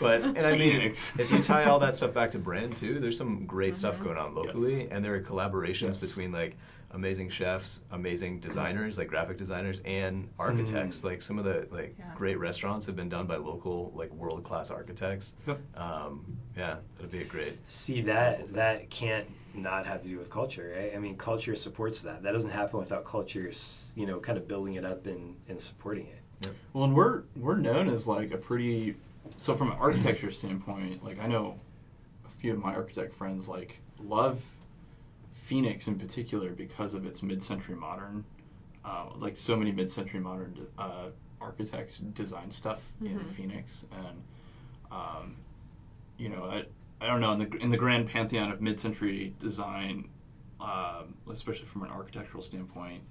But and I mean, Phoenix. if you tie all that stuff back to brand too, there's some great stuff Mhm. going on locally, Yes. and there are collaborations Yes. between like amazing chefs, amazing designers, like graphic designers, and architects. Like some of the like Yeah. great restaurants have been done by local like world class architects. Yep. Um, yeah, that'd be a great. See that that can't not have to do with culture, right? I mean, culture supports that. That doesn't happen without culture, you know, kind of building it up and, and supporting it. well, and we're we're known as like a pretty. So from an architecture standpoint, like I know a few of my architect friends like love Phoenix in particular because of its mid-century modern. Uh, like so many mid-century modern uh, architects design stuff in Mhm. Phoenix, and um, you know, I, I don't know in the in the grand pantheon of mid-century design, um, especially from an architectural standpoint,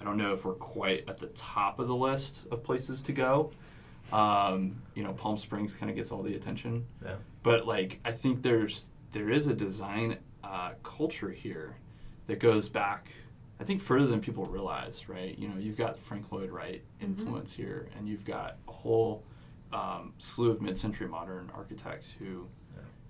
I don't know if we're quite at the top of the list of places to go. Um, you know, Palm Springs kind of gets all the attention, Yeah. but like I think there's there is a design uh, culture here that goes back. I think further than people realize, right? You know, you've got Frank Lloyd Wright influence here, and you've got a whole um, slew of mid-century modern architects who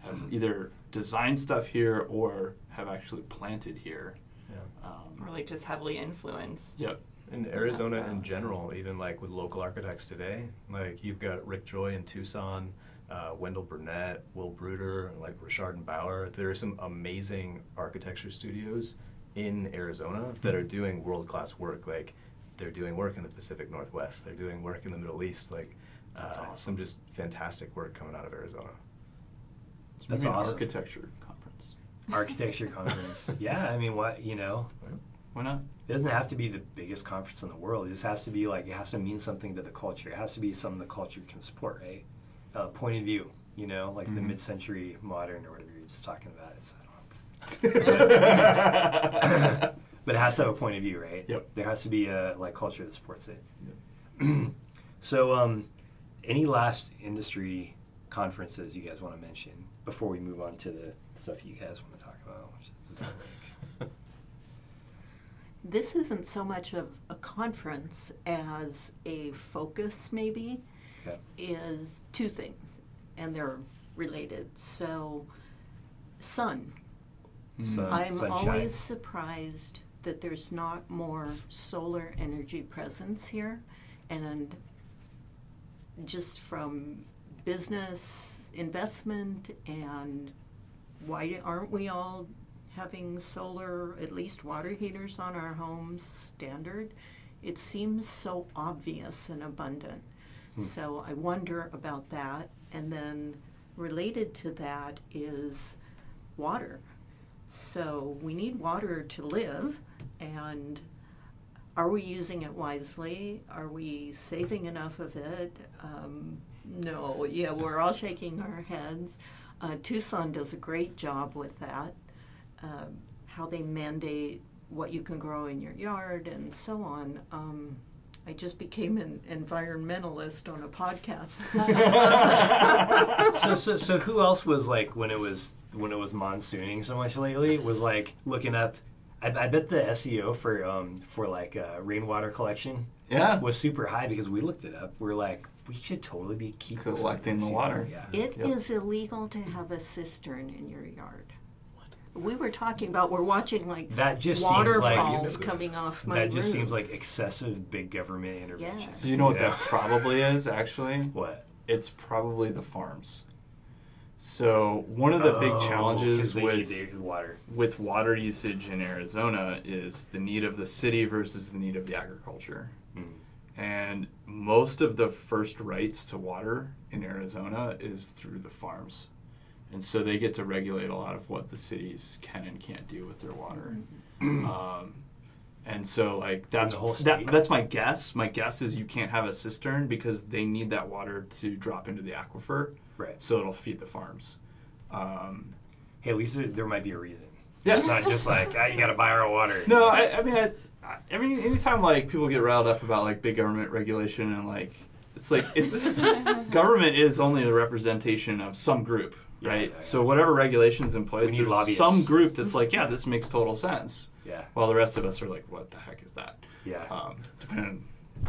have either designed stuff here or have actually planted here. Yeah. Um, Or like just heavily influenced. yep. In Arizona in general, even like with local architects today, like you've got Rick Joy in Tucson, uh, Wendell Burnett, Will Bruder, like Richard and Bauer. There are some amazing architecture studios in Arizona that are doing world class work. Like they're doing work in the Pacific Northwest, they're doing work in the Middle East. Like That's uh, awesome. some just fantastic work coming out of Arizona. It's That's maybe an awesome. architecture conference. Architecture conference. yeah, I mean, what you know, Why not? it doesn't have to be the biggest conference in the world. It just has to be like it has to mean something to the culture. It has to be something the culture can support, right? Uh, point of view, you know, like the Mhm. mid-century modern or whatever you're just talking about. It's, I don't know. but it has to have a point of view, right? Yep. There has to be a like culture that supports it. Yep. so, um, any last industry conferences you guys want to mention before we move on to the stuff you guys want to talk about? Which is like, This isn't so much of a conference as a focus, maybe, okay. is two things, and they're related. So, sun. Sun, I'm sunshine. always surprised that there's not more solar energy presence here. And just from business investment and why aren't we all having solar, at least water heaters on our homes standard? It seems so obvious and abundant. So I wonder about that. And then related to that is water. So we need water to live, and are we using it wisely? Are we saving enough of it? Um, no, yeah, we're all shaking our heads. Uh, Tucson does a great job with that. Um, how they mandate what you can grow in your yard and so on. Um, I just became an environmentalist on a podcast. so, so, so who else was like when it was when it was monsooning so much lately? Was like looking up. I, I bet the SEO for um for like uh, rainwater collection Yeah. was super high because we looked it up. We're like, we should totally be keep Collecting the water. Yeah. It is Yep. illegal to have a cistern in your yard. What? We were talking about we're watching like That just seems like waterfalls coming off my that just roof. seems like excessive big government intervention. So you know what Yeah. that probably is actually? What? It's probably the farms. So one of the big Oh, 'cause challenges with water. with water usage in Arizona is the need of the city versus the need of the agriculture. Mm. And most of the first rights to water in Arizona is through the farms. And so they get to regulate a lot of what the cities can and can't do with their water. um, and so like that's whole that, that's my guess. My guess is you can't have a cistern because they need that water to drop into the aquifer Right. so it'll feed the farms. Um, Hey, at least there, there might be a reason. Yeah. It's not just like ah, you got to buy our water. No, I, I mean, I, I, I mean, anytime like people get riled up about like big government regulation and like it's like it's government is only a representation of some group, right? yeah, yeah. So whatever regulations in place, there's lobbyists. some group that's like, yeah, this makes total sense, Yeah. while the rest of us are like, what the heck is that? Yeah. Um, depending on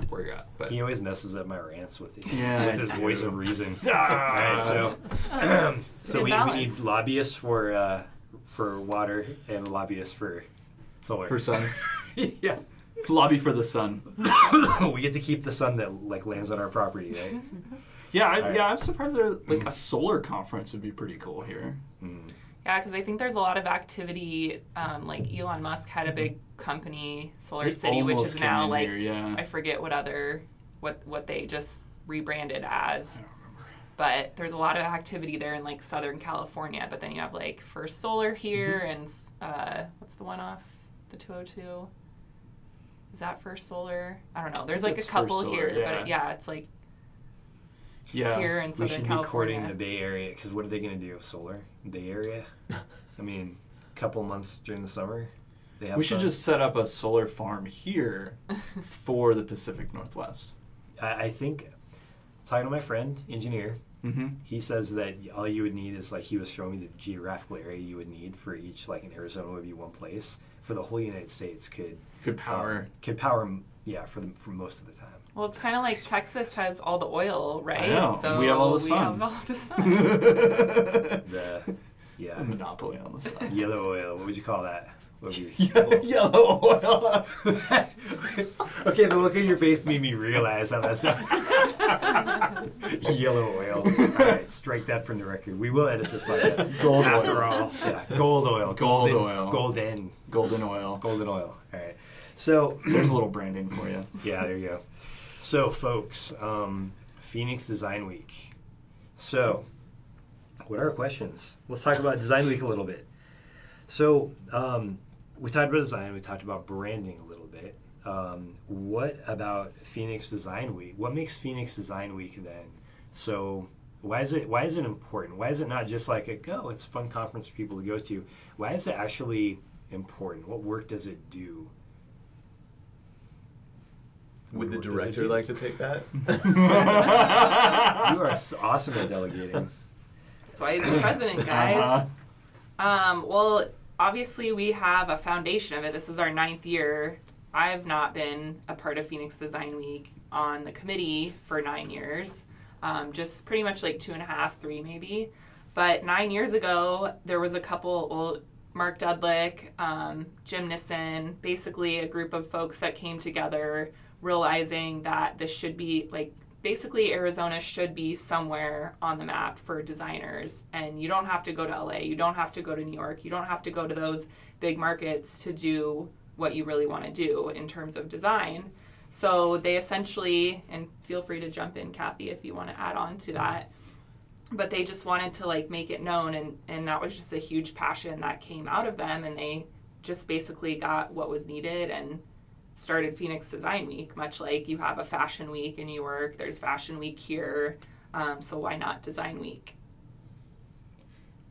where you're at, but He always messes up my rants with, the, Yeah, with his voice of reason. Ah. All right, so so we, we need lobbyists for uh, for water and lobbyists for solar. for sun, yeah, lobby for the sun. we get to keep the sun that like lands on our property, right? Yeah, I, Alright. yeah, I'm surprised there like a solar conference would be pretty cool here. Mm. Yeah, because I think there's a lot of activity. Um, like Elon Musk had a big company, Solar They City, which is now like here, yeah. I forget what other what what they just rebranded as. I don't. But there's a lot of activity there in like Southern California. But then you have like First Solar here, Mm-hmm. and uh, what's the one off the 202? Is that First Solar? I don't know. There's like a It's First couple Solar, here, yeah. but yeah, it's like Yeah. here in Southern We Southern should be California. courting the Bay Area because what are they going to do? With solar Bay Area? I mean, a couple months during the summer. They have We should sun. just set up a solar farm here for the Pacific Northwest. I, I think talking to my friend engineer Mm-hmm. He says that all you would need is like he was showing me the geographical area you would need for each like in Arizona would be one place for the whole United States could Good power. um, could power yeah for the, for most of the time. Well, it's kind of like Texas has all the oil, right? I know. So We have all the we sun. have all the sun. The yeah A monopoly on the sun. yellow oil. What would you call that? What would Yellow oil. okay, the look on your face made me realize how that sounds. Yellow oil. All right, strike that from the record. We will edit this podcast. Gold After oil. all, yeah, gold oil. Gold golden, oil. Golden. Golden oil. Golden oil. All right. So There's a little branding for you. yeah, there you go. So, folks, um, Phoenix Design Week. So, what are our questions? Let's talk about Design Week a little bit. So, um, we talked about design, we talked about branding a little bit. Um, what about Phoenix Design Week? What makes Phoenix Design Week then? So, why is it why is it important? Why is it not just like a go? it's a fun conference for people to go to. Why is it actually important? What work does it do? Would the What does it director like to take that? you are awesome at delegating. That's why he's the president, guys. Uh-huh. Um, well, obviously, we have a foundation of it. This is our ninth year. I've not been a part of Phoenix Design Week on the committee for nine years, um, just pretty much like two and a half, three maybe. But nine years ago, there was a couple, well, Mark Dudlick, um, Jim Nissen, basically a group of folks that came together realizing that this should be like basically Arizona should be somewhere on the map for designers and you don't have to go to LA, you don't have to go to New York, you don't have to go to those big markets to do what you really want to do in terms of design. So they essentially and feel free to jump in Kathy if you want to add on to that. But they just wanted to like make it known and and that was just a huge passion that came out of them and they just basically got what was needed and started Phoenix Design Week, much like you have a Fashion Week in New York, there's Fashion Week here. Um, so why not Design Week?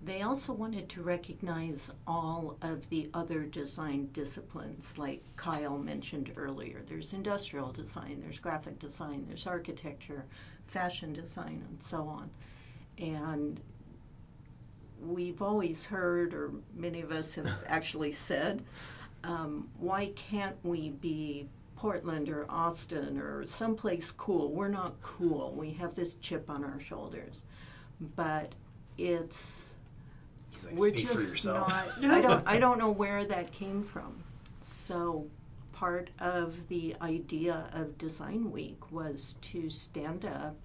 They also wanted to recognize all of the other design disciplines, like Kyle mentioned earlier. There's industrial design, there's graphic design, there's architecture, fashion design, and so on. And we've always heard, or many of us have actually said, um, why can't we be Portland or Austin or someplace cool? We're not cool. We have this chip on our shoulders. But it's like, we're just for yourself. not. I don't. I don't know where that came from. So, part of the idea of Design Week was to stand up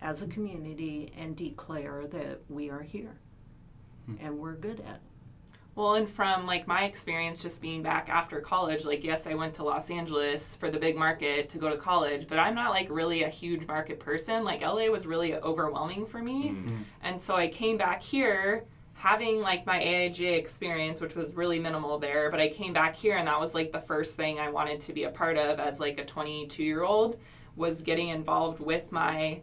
as a community and declare that we are here, and we're good at. it. Well, and from like my experience just being back after college, like yes, I went to Los Angeles for the big market to go to college, but I'm not like really a huge market person. Like LA was really overwhelming for me. Mm-hmm. And so I came back here having like my AIGA experience, which was really minimal there, but I came back here and that was like the first thing I wanted to be a part of as like a 22 year old was getting involved with my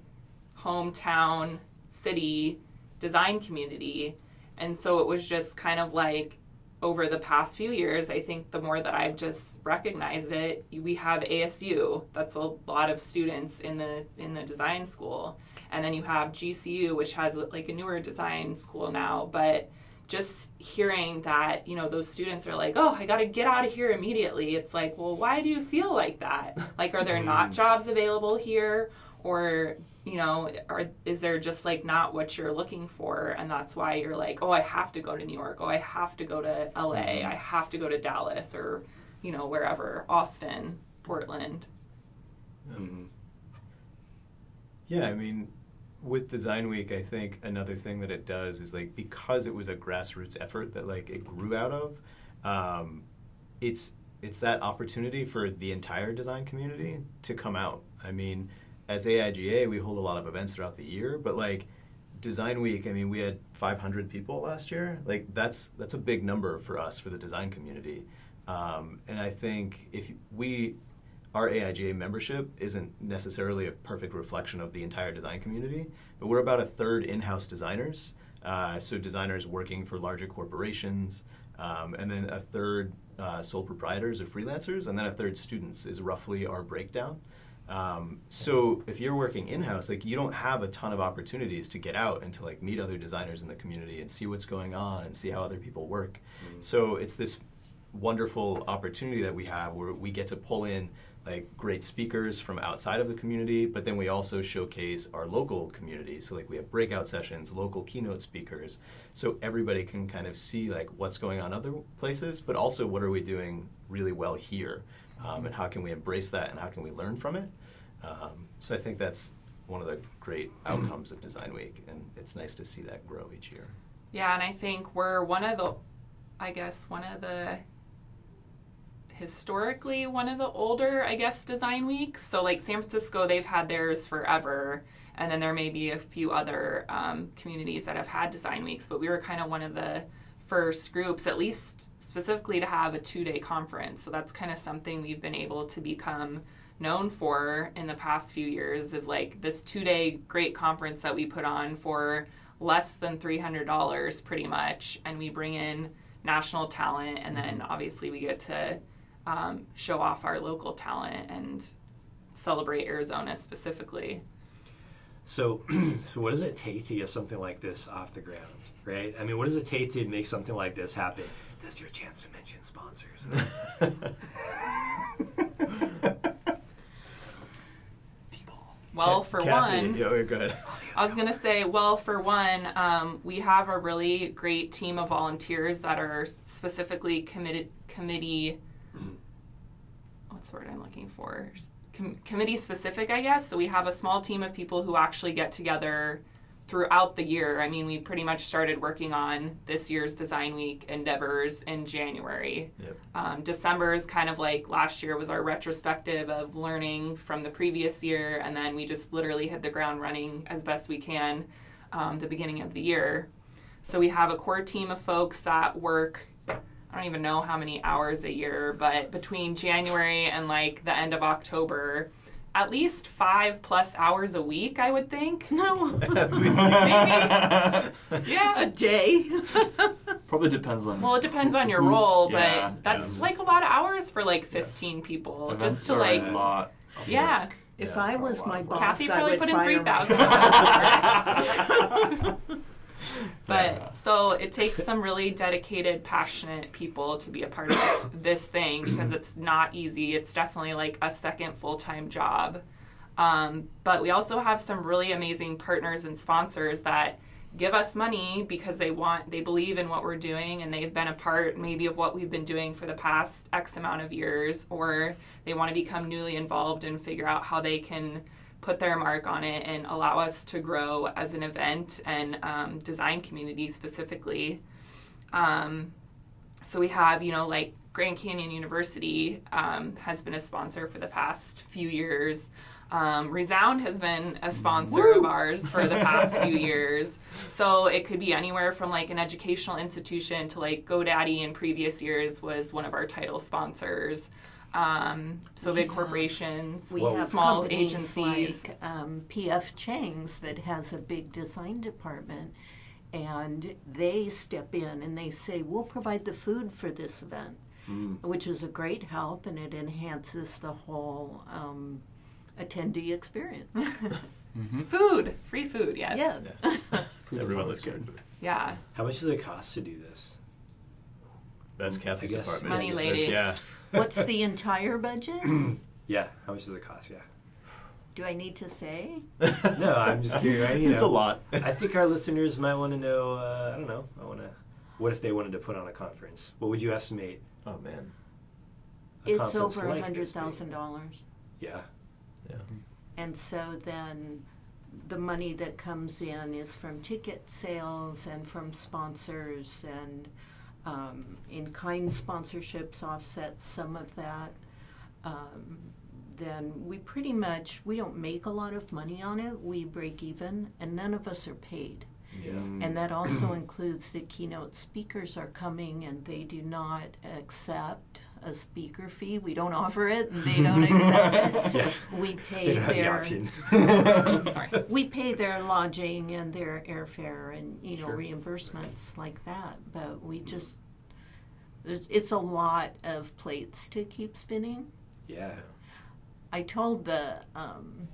hometown city design community. And so it was just kind of like over the past few years, I think the more that I've just recognized it, we have ASU. That's a lot of students in the in the design school, and then you have GCU, which has like a newer design school now. But just hearing that, you know, those students are like, "Oh, I got to get out of here immediately." It's like, well, why do you feel like that? Like, are there not mm. jobs available here, or you know, or is there just like not what you're looking for, and that's why you're like, oh, I have to go to New York, oh, I have to go to LA, I have to go to Dallas, or you know, wherever, Austin, Portland. Um, yeah, I mean, with Design Week, I think another thing that it does is like because it was a grassroots effort that like it grew out of, um, it's it's that opportunity for the entire design community to come out. I mean, as AIGA, we hold a lot of events throughout the year, but like Design Week, I mean, we had 500 people last year. Like that's that's a big number for us for the design community. Um, and I think if we our AIGA membership isn't necessarily a perfect reflection of the entire design community, but we're about a third in-house designers. Uh, so designers working for larger corporations, um, and then a third uh, sole proprietors or freelancers, and then a third students is roughly our breakdown. Um, so if you're working in-house, like you don't have a ton of opportunities to get out and to like meet other designers in the community and see what's going on and see how other people work. So it's this wonderful opportunity that we have where we get to pull in like great speakers from outside of the community, but then we also showcase our local community. So like we have breakout sessions, local keynote speakers, so everybody can kind of see like what's going on other places, but also what are we doing really well here, um, and how can we embrace that and how can we learn from it. Um, so I think that's one of the great outcomes of Design Week, and it's nice to see that grow each year. Yeah, and I think we're one of the, I guess, one of the historically one of the older, I guess, design weeks. So, like San Francisco, they've had theirs forever. And then there may be a few other um, communities that have had design weeks, but we were kind of one of the first groups, at least specifically to have a two day conference. So, that's kind of something we've been able to become known for in the past few years is like this two day great conference that we put on for less than $300 pretty much. And we bring in national talent, and then obviously we get to um, show off our local talent and celebrate Arizona specifically. So, so what does it take to get something like this off the ground, right? I mean, what does it take to make something like this happen? This is your chance to mention sponsors. Well, for Kathy, one, yeah, okay, go ahead. I was gonna say, well, for one, um, we have a really great team of volunteers that are specifically committed committee. What's the word I'm looking for? com- committee specific, I guess. So we have a small team of people who actually get together throughout the year. I mean, we pretty much started working on this year's Design Week endeavors in January. Yep. Um, December is kind of like last year was our retrospective of learning from the previous year, and then we just literally hit the ground running as best we can um, the beginning of the year. So we have a core team of folks that work. I don't even know how many hours a year, but between January and like the end of October, at least five plus hours a week, I would think. No, Yeah. a day. Probably depends on. Well, it depends on your role, but that's yeah. like a lot of hours for like 15 people. Events Just to are like, a lot. yeah. work. If Yeah, I was my boss, Kathy I probably would put in 3,000 myself. But Yeah. so it takes some really dedicated, passionate people to be a part of this thing because it's not easy. It's definitely like a second full time job. Um, but we also have some really amazing partners and sponsors that give us money because they want, they believe in what we're doing and they've been a part maybe of what we've been doing for the past X amount of years, or they want to become newly involved and figure out how they can put their mark on it and allow us to grow as an event and um, design community specifically. Um, so we have, you know, like Grand Canyon University um, has been a sponsor for the past few years. Um, Resound has been a sponsor of ours for the past few years. So it could be anywhere from like an educational institution to like GoDaddy in previous years was one of our title sponsors. Um, so big Yeah. corporations, We Well, have small agencies. like um, PF Chang's that has a big design department, and they step in and they say, "We'll provide the food for this event," which is a great help, and it enhances the whole um, attendee experience. Food, free food, yes. Yeah. Food is Everyone always looks good. good. Yeah. How much does it cost to do this? That's Kathy's department. Money That's- lady. Yeah. What's the entire budget? Yeah, how much does it cost? Yeah. Do I need to say? No, I'm just curious. I, you it's a lot. I think our listeners might want to know. Uh, I don't know. I want to. What if they wanted to put on a conference? What would you estimate? oh man. A It's conference over a like hundred this being? thousand dollars. Yeah. Yeah. And so then the money that comes in is from ticket sales and from sponsors and um, in kind sponsorships offset some of that. Um, then we pretty much we don't make a lot of money on it. We break even, and none of us are paid. Yeah. And that also includes the keynote speakers are coming and they do not accept a speaker fee. We don't offer it and they don't accept it. Yeah. We They pay don't have the their option. Sorry. we pay their lodging and their airfare and you know Sure. reimbursements like that. But we just there's it's a lot of plates to keep spinning. yeah. I told the um,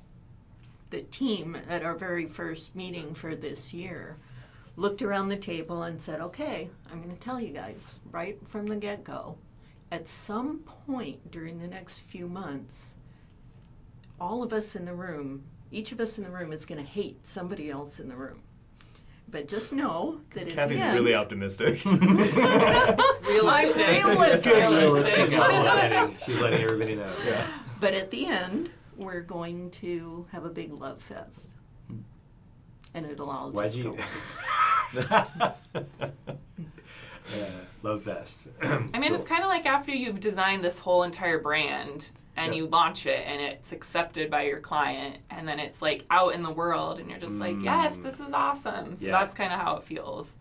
the team at our very first meeting for this year, looked around the table and said, "Okay, I'm going to tell you guys right from the get go. At some point during the next few months, all of us in the room, each of us in the room, is going to hate somebody else in the room." But just know that at Kathy's the end, really optimistic. Realistic. realistic. Realistic. She's level. She's letting everybody know. yeah. But at the end, we're going to have a big love fest. Hmm. And it'll all Why'd just you? go. uh, love vest. I mean, it's kind of like after you've designed this whole entire brand and Yeah. you launch it and it's accepted by your client and then it's like out in the world and you're just like, yes, this is awesome. So Yeah. that's kind of how it feels.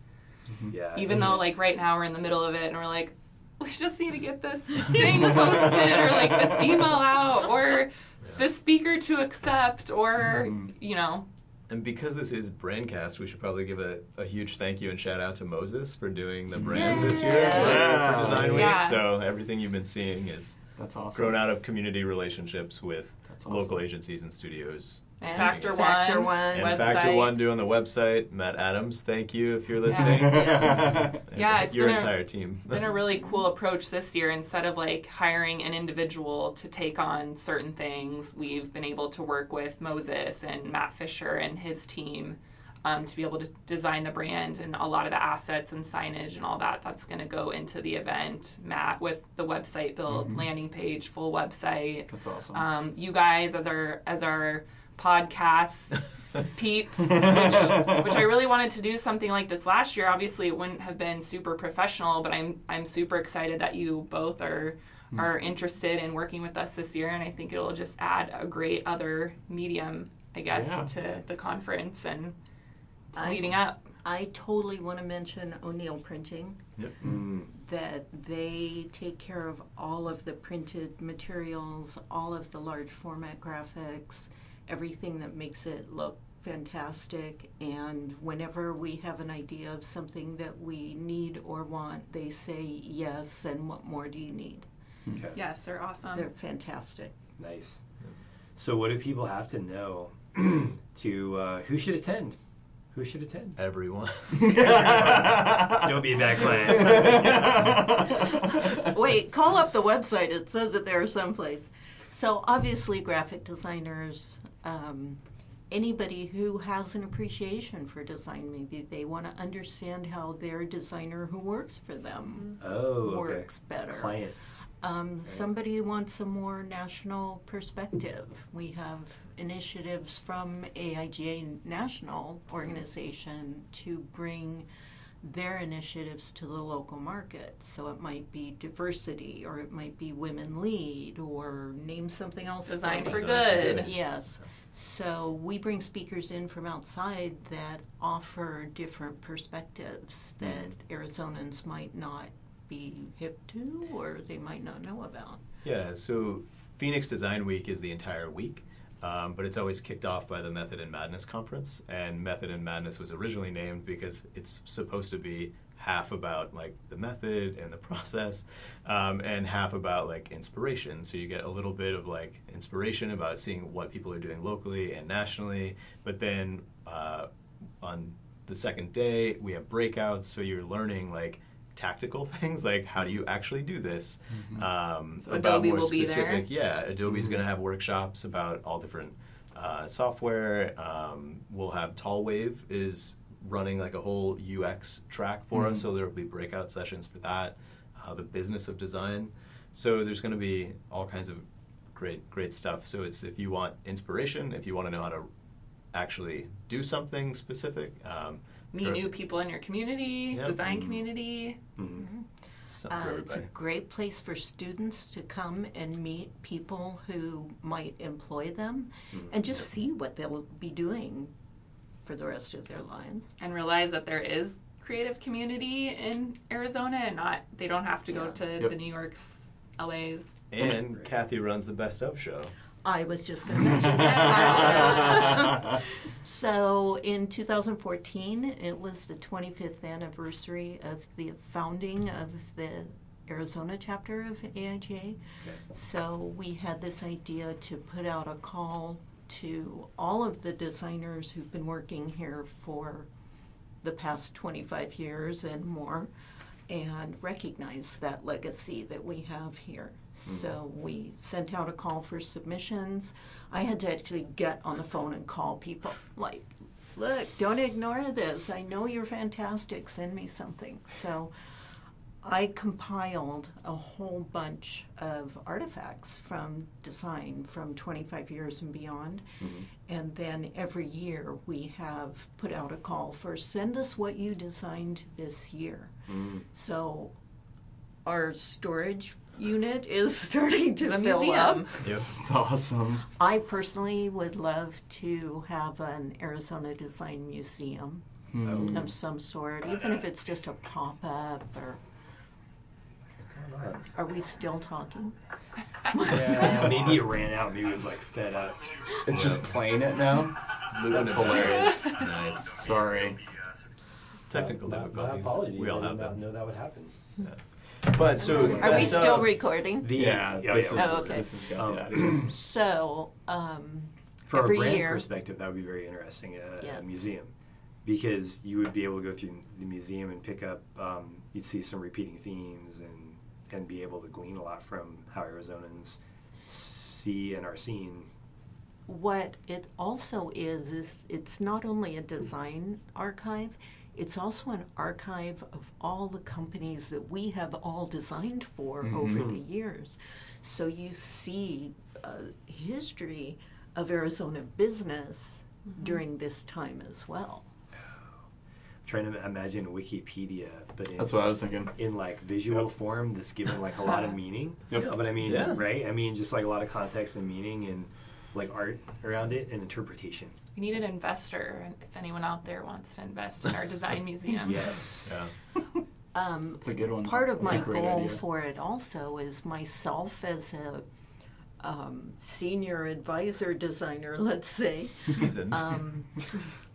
yeah. Even though, like, right now we're in the middle of it and we're like, we just need to get this thing posted or like this email out or the speaker to accept or, you know, And because this is Brandcast, we should probably give a, a huge thank you and shout out to Moses for doing the brand this year for- Yeah. for, Design Week. Yeah. So everything you've been seeing is That's awesome. grown out of community relationships with awesome. local agencies and studios. And Factor Factor One. One. And Website. Factor One doing the website. Matt Adams, thank you if you're listening. Yeah. And Yeah, it's your been a- entire team. been a really cool approach this year. Instead of like hiring an individual to take on certain things, we've been able to work with Moses and Matt Fisher and his team um, to be able to design the brand and a lot of the assets and signage and all that that's going to go into the event. Matt with the website build, landing page, full website. That's awesome. Um, you guys as our as our podcast peeps, which, which I really wanted to do something like this last year. Obviously, it wouldn't have been super professional, but I'm I'm super excited that you both are hmm. are interested in working with us this year, and I think it'll just add a great other medium, I guess, Yeah. to the conference and to I- leading up. I totally want to mention O'Neil Printing. Yep. Hmm. that they take care of all of the printed materials, all of the large format graphics, everything that makes it look fantastic. And whenever we have an idea of something that we need or want, they say yes, and what more do you need? Okay. Yes, they're awesome. They're fantastic. Nice. So, what do people have to know to uh, who should attend? Who should attend? Everyone. Don't be a bad client. Wait, call up the website. It says it there someplace. So obviously, graphic designers, um, anybody who has an appreciation for design, maybe they want to understand how their designer who works for them Oh, okay. works better. Client. Um, somebody wants a more national perspective. We have initiatives from AIGA National Organization to bring their initiatives to the local market. So it might be diversity, or it might be women lead, or name something else. Design for for good. good. Yes. So we bring speakers in from outside that offer different perspectives that Arizonans might not be hip to or they might not know about. Yeah, so Phoenix Design Week is the entire week, um, but it's always kicked off by the Method and Madness conference. And Method and Madness was originally named because it's supposed to be half about like the method and the process, um, and half about like inspiration. So you get a little bit of like inspiration about seeing what people are doing locally and nationally, but then uh, on the second day we have breakouts, so you're learning like tactical things like how do you actually do this um, So about Adobe more will be specific there? yeah adobe's going to have workshops about all different uh, software um, we'll have Tallwave is running like a whole ux track for us so there will be breakout sessions for that uh, the business of design. So there's going to be all kinds of great great stuff. So it's if you want inspiration if you want to know how to actually do something specific um, Meet new people in your community, Yep. design community. something Uh, it's a great place for students to come and meet people who might employ them and just see what they'll be doing for the rest of their lives. and realize that there is creative community in Arizona and not they don't have to go to Yep. the New York's, LA's. And Kathy runs the Best of show. I was just going to mention that. so in 2014, it was the 25th anniversary of the founding of the Arizona chapter of AIGA. So we had this idea to put out a call to all of the designers who've been working here for the past 25 years and more and recognize that legacy that we have here. Hmm. So we sent out a call for submissions. I had to actually get on the phone and call people like, look, don't ignore this. I know you're fantastic. Send me something. So I compiled a whole bunch of artifacts from design from 25 years and beyond. And then every year we have put out a call for send us what you designed this year. So our storage unit is starting to The fill museum. up. Yep. It's awesome. I personally would love to have an Arizona Design Museum Hmm. of some sort, even if it's just a pop up or. Are we still talking? Yeah, maybe it ran out. Maybe it was like fed up. It's just playing it now. That's hilarious. Nice. Sorry. Technical My- my difficulties. apologies. We all I have did not them. know that would happen. But so Are we that's, uh, still recording? The, Yeah, yeah, this yeah. is Oh, okay. this is Um. So, um, From every a brand year. perspective, that would be very interesting. A, Yes. a museum, because you would be able to go through the museum and pick up. Um, you'd see some repeating themes and and be able to glean a lot from how Arizonans see and are seen. What it also is is it's not only a design archive it's also an archive of all the companies that we have all designed for mm-hmm. over the mm-hmm. years. So you see a history of arizona business mm-hmm. during this time as well trying to imagine Wikipedia, but in, That's what I was thinking. in like visual form that's given like a lot of meaning. Yep. No, but I mean, Yeah. right? I mean, just like a lot of context and meaning and like art around it and interpretation. We need an investor, if anyone out there wants to invest in our design museum. Yes. Yeah. um, That's a good one. part of That's my goal idea. for it also is myself as a um, senior advisor designer let's say Seasoned. um,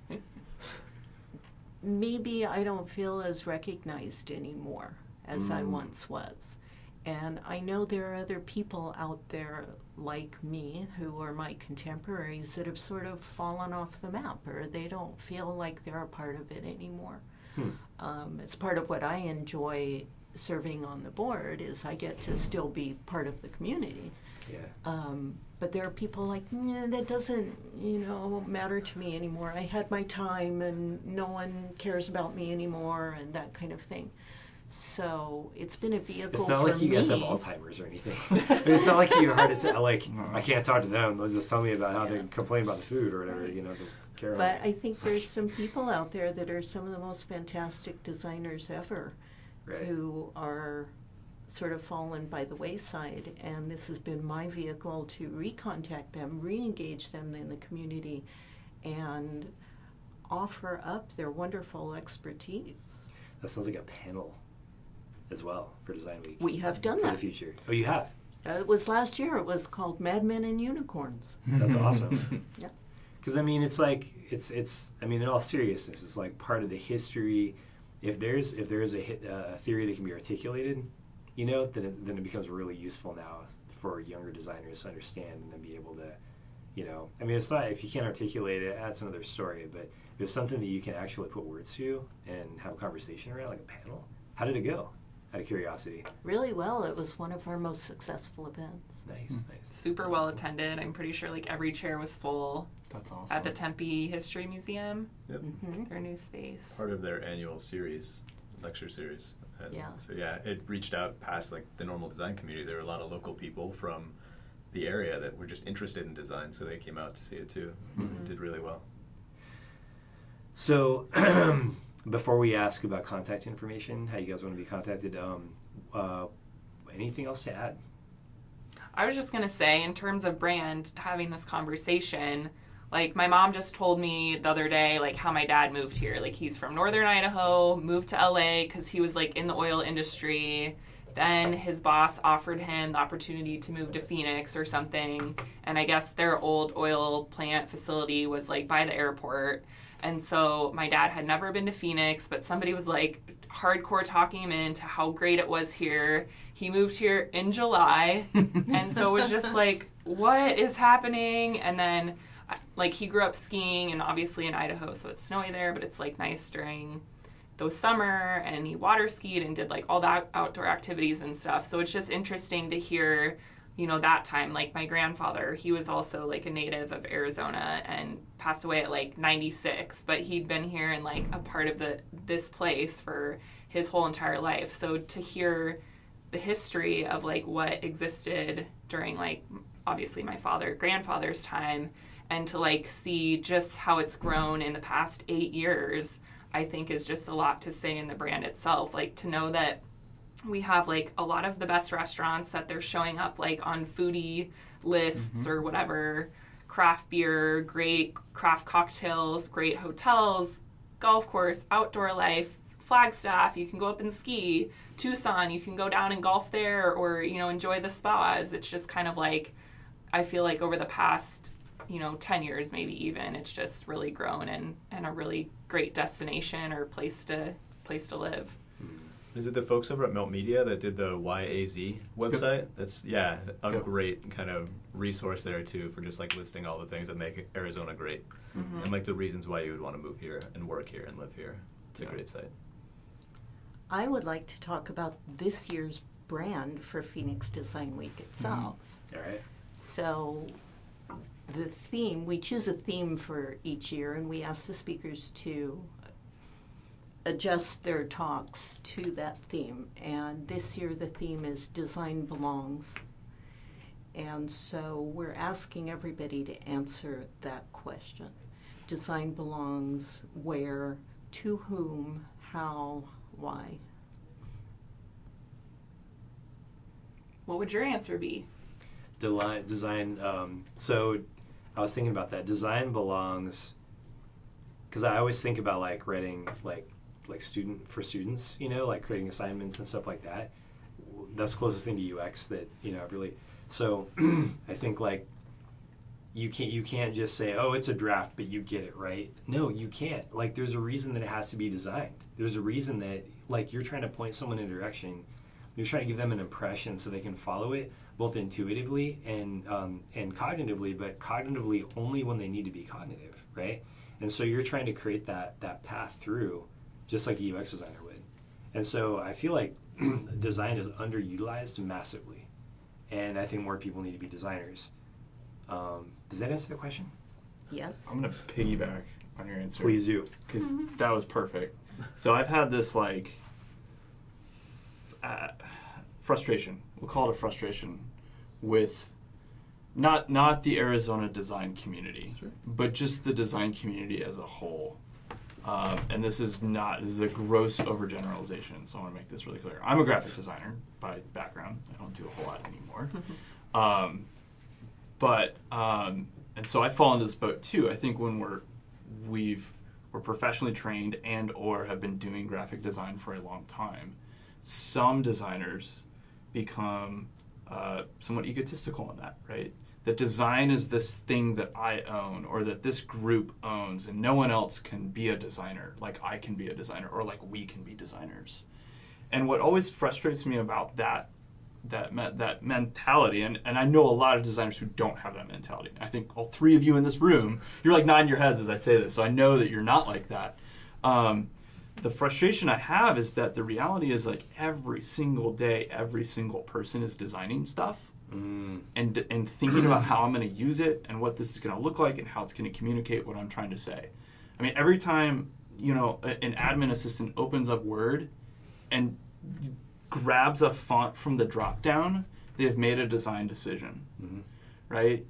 maybe I don't feel as recognized anymore as I Mm. once was. And I know there are other people out there like me who are my contemporaries that have sort of fallen off the map or they don't feel like they're a part of it anymore. Hmm. Um, it's part of what I enjoy serving on the board is I get to still be part of the community. Yeah. Um, but there are people like, nah, that doesn't, you know, matter to me anymore. I had my time and no one cares about me anymore and that kind of thing. So it's been a vehicle It's not for like you me. guys have Alzheimer's or anything. it's not like you're hard like. I can't talk to them. They'll just tell me about how they complain about the food or whatever. You know, they care. But I think there's some people out there that are some of the most fantastic designers ever Right. who are sort of fallen by the wayside. And this has been my vehicle to recontact them, re engage them in the community, and offer up their wonderful expertise. That sounds like a panel as well for Design Week. We have done for that. the future. Oh, you have. Uh, it was last year. It was called Madmen and Unicorns. That's awesome. Yeah. Because I mean, it's like it's it's. I mean, in all seriousness, it's like part of the history. If there's if there is a hit, uh, theory that can be articulated, you know, then it, then it becomes really useful now for younger designers to understand and then be able to, you know, I mean, it's not if you can't articulate it, that's another story. But if it's something that you can actually put words to and have a conversation around, like a panel. How did it go? Out of curiosity. Really well. It was one of our most successful events. Nice, Hmm. nice. Super well attended. I'm pretty sure like every chair was full That's awesome. at the Tempe History Museum, Yep. hmm their new space. Part of their annual series, lecture series. And Yeah. So yeah, it reached out past like the normal design community. There were a lot of local people from the area that were just interested in design, so they came out to see it too. Mhm. It did really well. So, before we ask about contact information, how you guys want to be contacted, um, uh, anything else to add? I was just gonna say, in terms of brand, having this conversation, like my mom just told me the other day, like how my dad moved here. Like he's from northern Idaho, moved to LA because he was like in the oil industry. Then his boss offered him the opportunity to move to Phoenix or something, and I guess their old oil plant facility was like by the airport. And so my dad had never been to Phoenix, but somebody was like hardcore talking him into how great it was here. He moved here in July, and so it was just like, what is happening? And then, like, he grew up skiing, and obviously in Idaho, so it's snowy there, but it's like nice during those summer, and he water skied and did like all that outdoor activities and stuff. So it's just interesting to hear, you know, that time. Like my grandfather, he was also like a native of Arizona and passed away at like 96, but he'd been here and like a part of the this place for his whole entire life. So to hear the history of like what existed during like obviously my father grandfather's time and to like see just how it's grown in the past eight years i think is just a lot to say in the brand itself. Like to know that we have like a lot of the best restaurants that they're showing up like on foodie lists mm-hmm. or whatever. Craft beer great craft cocktails great hotels golf course outdoor life flagstaff you can go up and ski. Tucson you can go down and golf there or you know enjoy the spas. It's just kind of like i feel like over the past you know 10 years maybe even it's just really grown and and a really great destination or place to place to live Is it the folks over at Melt Media that did the YAZ website? That's yeah, a Yep. great kind of resource there too for just like listing all the things that make Arizona great Mhm. and like the reasons why you would want to move here and work here and live here. It's a Yeah. great site. I would like to talk about this year's brand for Phoenix Design Week itself. All right. So, the theme, we choose a theme for each year and we ask the speakers to adjust their talks to that theme. And this year the theme is Design Belongs. And so we're asking everybody to answer that question. Design belongs where, to whom, how, why. What would your answer be? Deli- design. Um, so I was thinking about that. Design belongs because I always think about like writing like like student for students. You know, like creating assignments and stuff like that. That's the closest thing to UX that you know I've really. So I think like you can't you can't just say oh it's a draft but you get it right no you can't like there's a reason that it has to be designed there's a reason that like you're trying to point someone in a direction you're trying to give them an impression so they can follow it both intuitively and um, and cognitively but cognitively only when they need to be cognitive right and so you're trying to create that that path through just like a ux designer would and so i feel like design is underutilized massively and i think more people need to be designers um, does that answer the question Yes? I'm gonna piggyback on your answer. please do because that was perfect. So I've had this like uh, frustration. We'll call it a frustration with not not the Arizona design community, Sure. but just the design community as a whole. Um, and this is not this is a gross overgeneralization. So I want to make this really clear. I'm a graphic designer by background. I don't do a whole lot anymore. um, but um, and so I fall into this boat too. I think when we're we've we're professionally trained and or have been doing graphic design for a long time, some designers become uh, somewhat egotistical in that, right? That design is this thing that I own or that this group owns, and no one else can be a designer like I can be a designer or like we can be designers. And what always frustrates me about that that me- that mentality, and, and I know a lot of designers who don't have that mentality. I think all three of you in this room, you're like nodding your heads as I say this, so I know that you're not like that. Um, the frustration I have is that the reality is like every single day, every single person is designing stuff mm. and and thinking about how I'm going to use it and what this is going to look like and how it's going to communicate what I'm trying to say. I mean, every time you know a- an admin assistant opens up Word and grabs a font from the drop down, they have made a design decision, Mhm. right?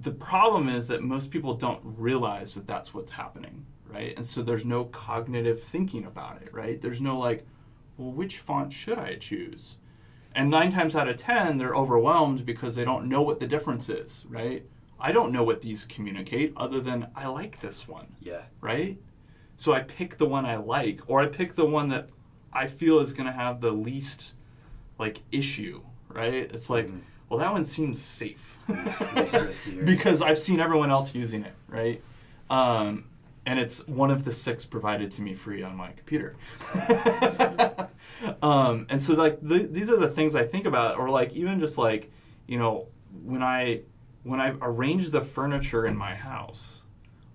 The problem is that most people don't realize that that's what's happening, right? And so there's no cognitive thinking about it, right? There's no like, well, which font should I choose? And nine times out of ten, they're overwhelmed because they don't know what the difference is, right? I don't know what these communicate other than I like this one, yeah right? So I pick the one I like, or I pick the one that I feel is going to have the least like issue, right? It's like, Mhm. well, that one seems safe Least- least riskier. because I've seen everyone else using it, right? Um, and it's one of the six provided to me free on my computer. um, and so, like, th- these are the things I think about, or like even just like, you know, when I when I arrange the furniture in my house,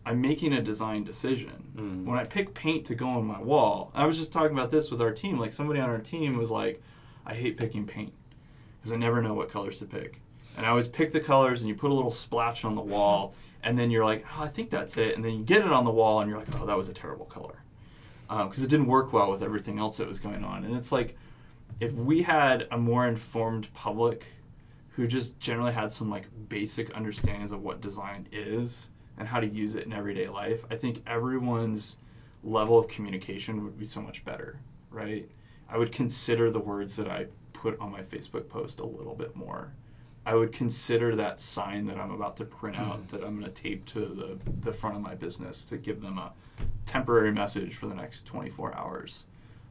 I'm making a design decision. Mm. When I pick paint to go on my wall, I was just talking about this with our team. Like somebody on our team was like, "I hate picking paint because I never know what colors to pick." And I always pick the colors, and you put a little splotch on the wall, and then you're like, "Oh, I think that's it." And then you get it on the wall, and you're like, "Oh, that was a terrible color," um, because it didn't work well with everything else that was going on. And it's like, if we had a more informed public who just generally had some like basic understandings of what design is and how to use it in everyday life, I think everyone's level of communication would be so much better, right? I would consider the words that I put on my Facebook post a little bit more. I would consider that sign that I'm about to print out hmm. that I'm going to tape to the, the front of my business to give them a temporary message for the next 24 hours.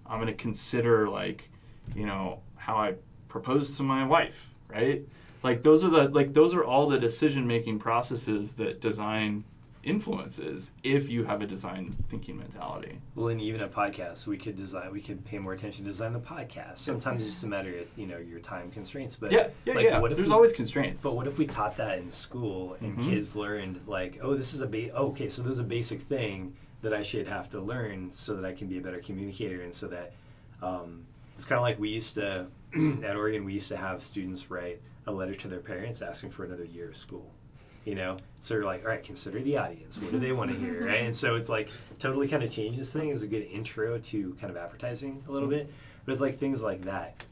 I'm going to consider like, you know, how I propose to my wife, right? Like those are the like those are all the decision making processes that design influences if you have a design thinking mentality. Well, and even a podcast, we could design. We could pay more attention to design the podcast. Sometimes it's just a matter of you know your time constraints. But Yeah, yeah, like, yeah. What if There's we- always constraints. But what if we taught that in school and Mhm. kids learned like, oh, this is a ba- oh, okay, so there's a basic thing that I should have to learn so that I can be a better communicator, and so that um, it's kind of like we used to at Oregon. We used to have students write a letter to their parents asking for another year of school. You know, so you're like, all right, consider the audience. What do they want to hear, right? And so it's like totally kind of changes things. It's a good intro to kind of advertising a little bit, but it's like things like that.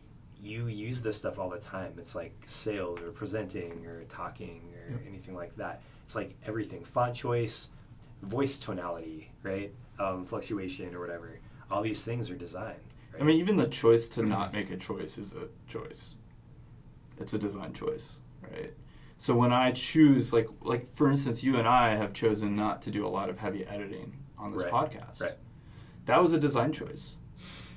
You use this stuff all the time. It's like sales or presenting or talking or anything like that. It's like everything: font choice, voice tonality, right? Um, fluctuation or whatever. All these things are designed. Right? I mean, even the choice to not make a choice is a choice. It's a design choice, right? So when I choose, like, like for instance, you and I have chosen not to do a lot of heavy editing on this Right, podcast. right. That was a design choice,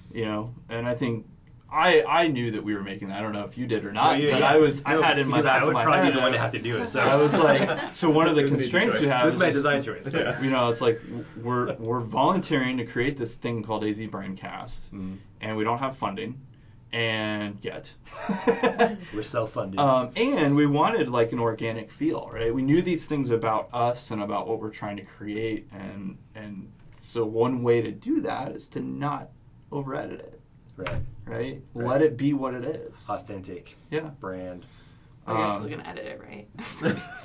you know. And I think I I knew that we were making that. I don't know if you did or not, No, but yeah. I was No, I had in my back I would probably head, be the one to have to do it. So I was like, so one of the It was an easy constraints we have this is my just- design choice. Yeah. you know, it's like we're we're volunteering to create this thing called AZ Brandcast, Mm. and we don't have funding, and yet, We're self-funded. um, and we wanted like an organic feel, right? We knew these things about us and about what we're trying to create, and and so one way to do that is to not over edit it, right. right? Right. Let it be what it is. Authentic Yeah. brand. But you're Um, still gonna edit it, right?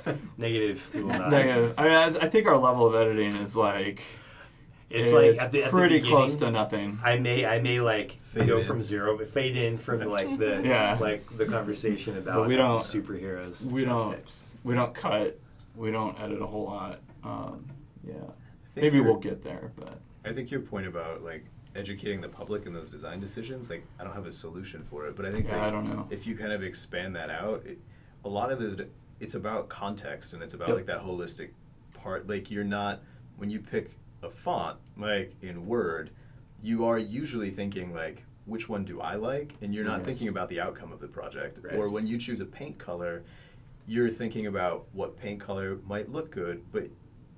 Negative. Not. Negative. I mean, I, I think our level of editing is like It's like at the, at the pretty close to nothing. I may I may like Fade go in. from zero, fade in from like the Yeah. like the conversation about But we don't- superheroes. we don't- archetypes. We don't cut. We don't edit a whole lot. Um, yeah. Maybe we'll get there, but I think your point about like educating the public in those design decisions, like I don't have a solution for it, but I think Yeah, like, I don't know. if you kind of expand that out, it, a lot of it it's about context and it's about Yep. like that holistic part. Like you're not when you pick a font like in Word, you are usually thinking like which one do I like, and you're not Yes. thinking about the outcome of the project. Right. Or when you choose a paint color, you're thinking about what paint color might look good, but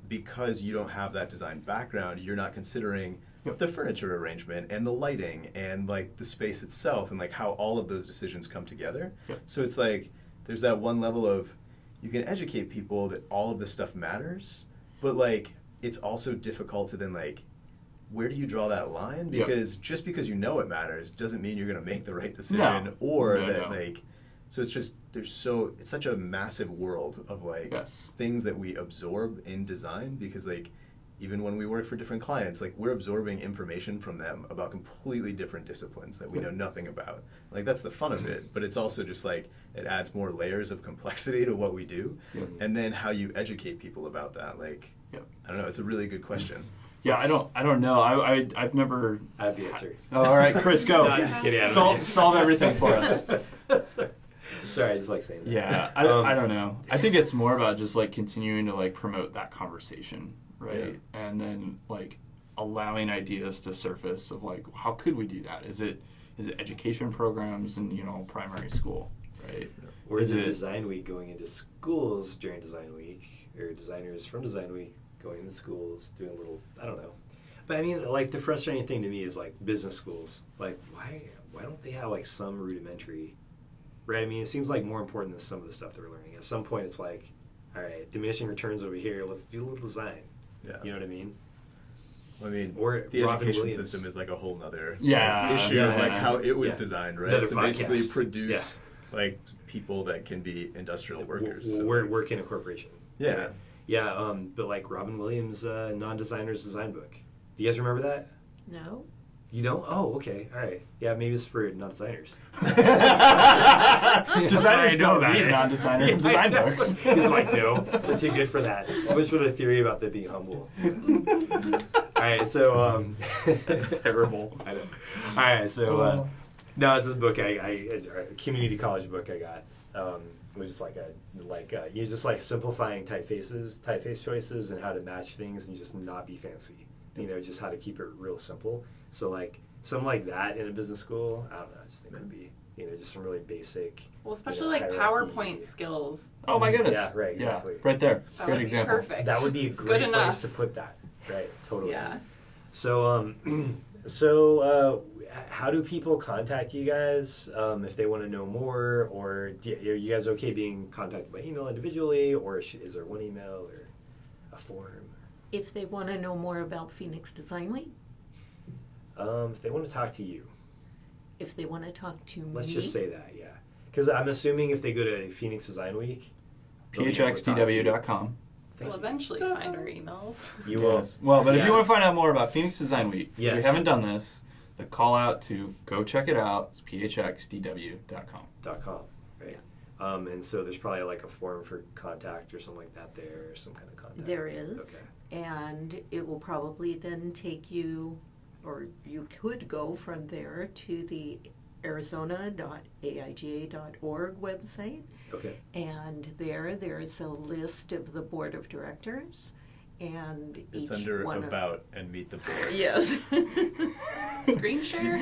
because you don't have that design background, you're not considering Yep. the furniture arrangement and the lighting and like the space itself and like how all of those decisions come together. Yep. So it's like there's that one level of you can educate people that all of this stuff matters, but like it's also difficult to then like where do you draw that line? Yep. Because just because you know it matters doesn't mean you're going to make the right decision No. or No, that no. like so it's just there's so it's such a massive world of like Yes. things that we absorb in design because like even when we work for different clients like we're absorbing information from them about completely different disciplines that we know nothing about like that's the fun of it but it's also just like it adds more layers of complexity to what we do Yep. and then how you educate people about that like Yep. i don't know it's a really good question Yeah, I don't. I don't know. I, I I've never. I have the answer. Oh, all right, Chris, go. No, I'm just kidding, Sol- solve everything for us. Sorry, I just like saying that. Yeah, I, Um, I don't know. I think it's more about just like continuing to like promote that conversation, right? And then like allowing ideas to surface of like how could we do that? Is it is it education programs in you know primary school, right? Or is, Is it it- Design Week going into schools during Design Week, or designers from Design Week going to schools doing a little? I don't know. But I mean, like the frustrating thing to me is like business schools. Like, why why don't they have like some rudimentary? Right. I mean, it seems like more important than some of the stuff they're learning. At some point, it's like, all right, diminishing returns over here. Let's do a little design. yeah You know what I mean? i mean Or the Robin education Williams. system is like a whole nother Yeah, issue yeah. of like how it was Yeah. designed right Another to basically podcast. produce like people that can be industrial workers W- So, work, like, work in a corporation. yeah Yeah, um, but like Robin Williams' uh, non-designer's design book. Do you guys remember that? No. You don't? Oh, okay, all right. Yeah, maybe it's for non-designers. Designers don't about read non-designer Yeah, design books. He's like, no, they're too good for that. So much for the theory about them being humble. all right, so um, That's terrible. I know. All right, so uh, no, this is a book I, I community college book I got. Um, it was just like a like uh, you just like simplifying typefaces, typeface choices, and how to match things, and just not be fancy. You know, just how to keep it real simple. So like something like that in a business school, I don't know. I just think it would be you know just some really basic. Well, especially you know, like hierarchy. PowerPoint skills. Oh my goodness. Yeah, right, exactly. right there. That Great example. perfect. That would be a great Good place enough. to put that. Right, totally. Yeah. So, um, so uh, h- how do people contact you guys um, if they want to know more, or do, are you guys okay being contacted by email individually, or sh- is there one email or a form? If they want to know more about Phoenix Design Week, Um, if they want to talk to you, if they want to talk to me let's just say that, yeah. Because I'm assuming if they go to Phoenix Design Week, phxdw.com. We'll Thank you. eventually find our emails. You will. Yes. Well, but if you want to find out more about Phoenix Design Week, if you Yes. haven't done this, the call out to go check it out is phxdw.com. dot com, right? Um, and so there's probably like a form for contact or something like that there, or some kind of contact. There is. Okay. And it will probably then take you, or you could go from there to the arizona.aiga.org website. Okay. And there, there's a list of the board of directors, and It's each under one of- about and meet the board. Yes. Screen share?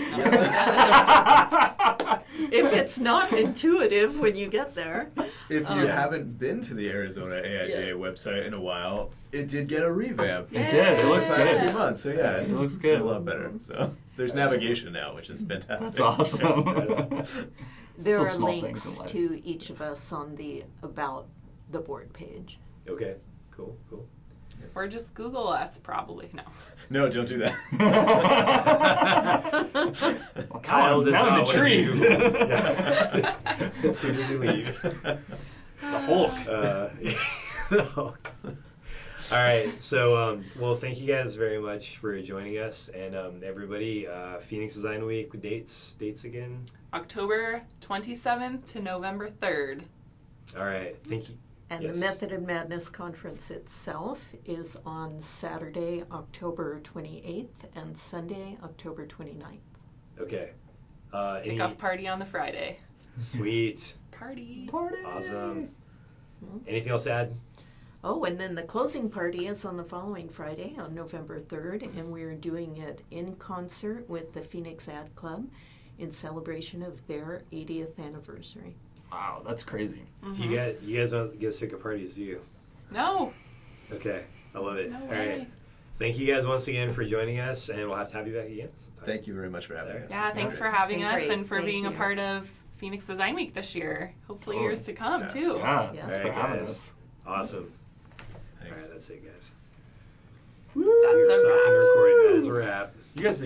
if it's not intuitive when you get there. If you Um, haven't been to the Arizona AIGA Yeah. website in a while, it did get a revamp. It did. It looks the last good. few months. So yeah, It it's, looks it's good. a lot better. So there's navigation now, which is fantastic. That's awesome. There Still are small links in life. to each of us on the about the board page. Okay. Cool. Cool. Or just Google us, probably. No. no, don't do that. Well, Kyle now does I'm not wanna be intrigued. Yeah. as soon as we leave. it's the Hulk. Uh, the Hulk. All right. So, um, well, thank you guys very much for joining us, and um, everybody. Uh, Phoenix Design Week dates dates again. October 27th to November 3rd. All right. Thank you. And Yes. the Method and Madness conference itself is on Saturday, October 28th, and Sunday, October 29th. Okay. Uh, any, Kickoff party on the Friday. sweet. Party. Party. Awesome. Mhm. Anything else to add? Oh, and then the closing party is on the following Friday, on November 3rd, and we're doing it in concert with the Phoenix Ad Club in celebration of their 80th anniversary. Wow, that's crazy. Do you mm-hmm. guys, you guys don't get sick of parties, do you? No. Okay, I love it. No All way. right, thank you guys once again for joining us, and we'll have to have you back again. sometime. Thank you very much for having us. Yeah, It's thanks great. for having us great. and for Thank being a part of Phoenix Design Week this year. Hopefully Totally. years to come Yeah. too. Yeah, Yeah. thanks for right, having guys. us. Awesome. All Thanks. right, that's it, guys. That's We're a wrap. recording. That is a wrap. You guys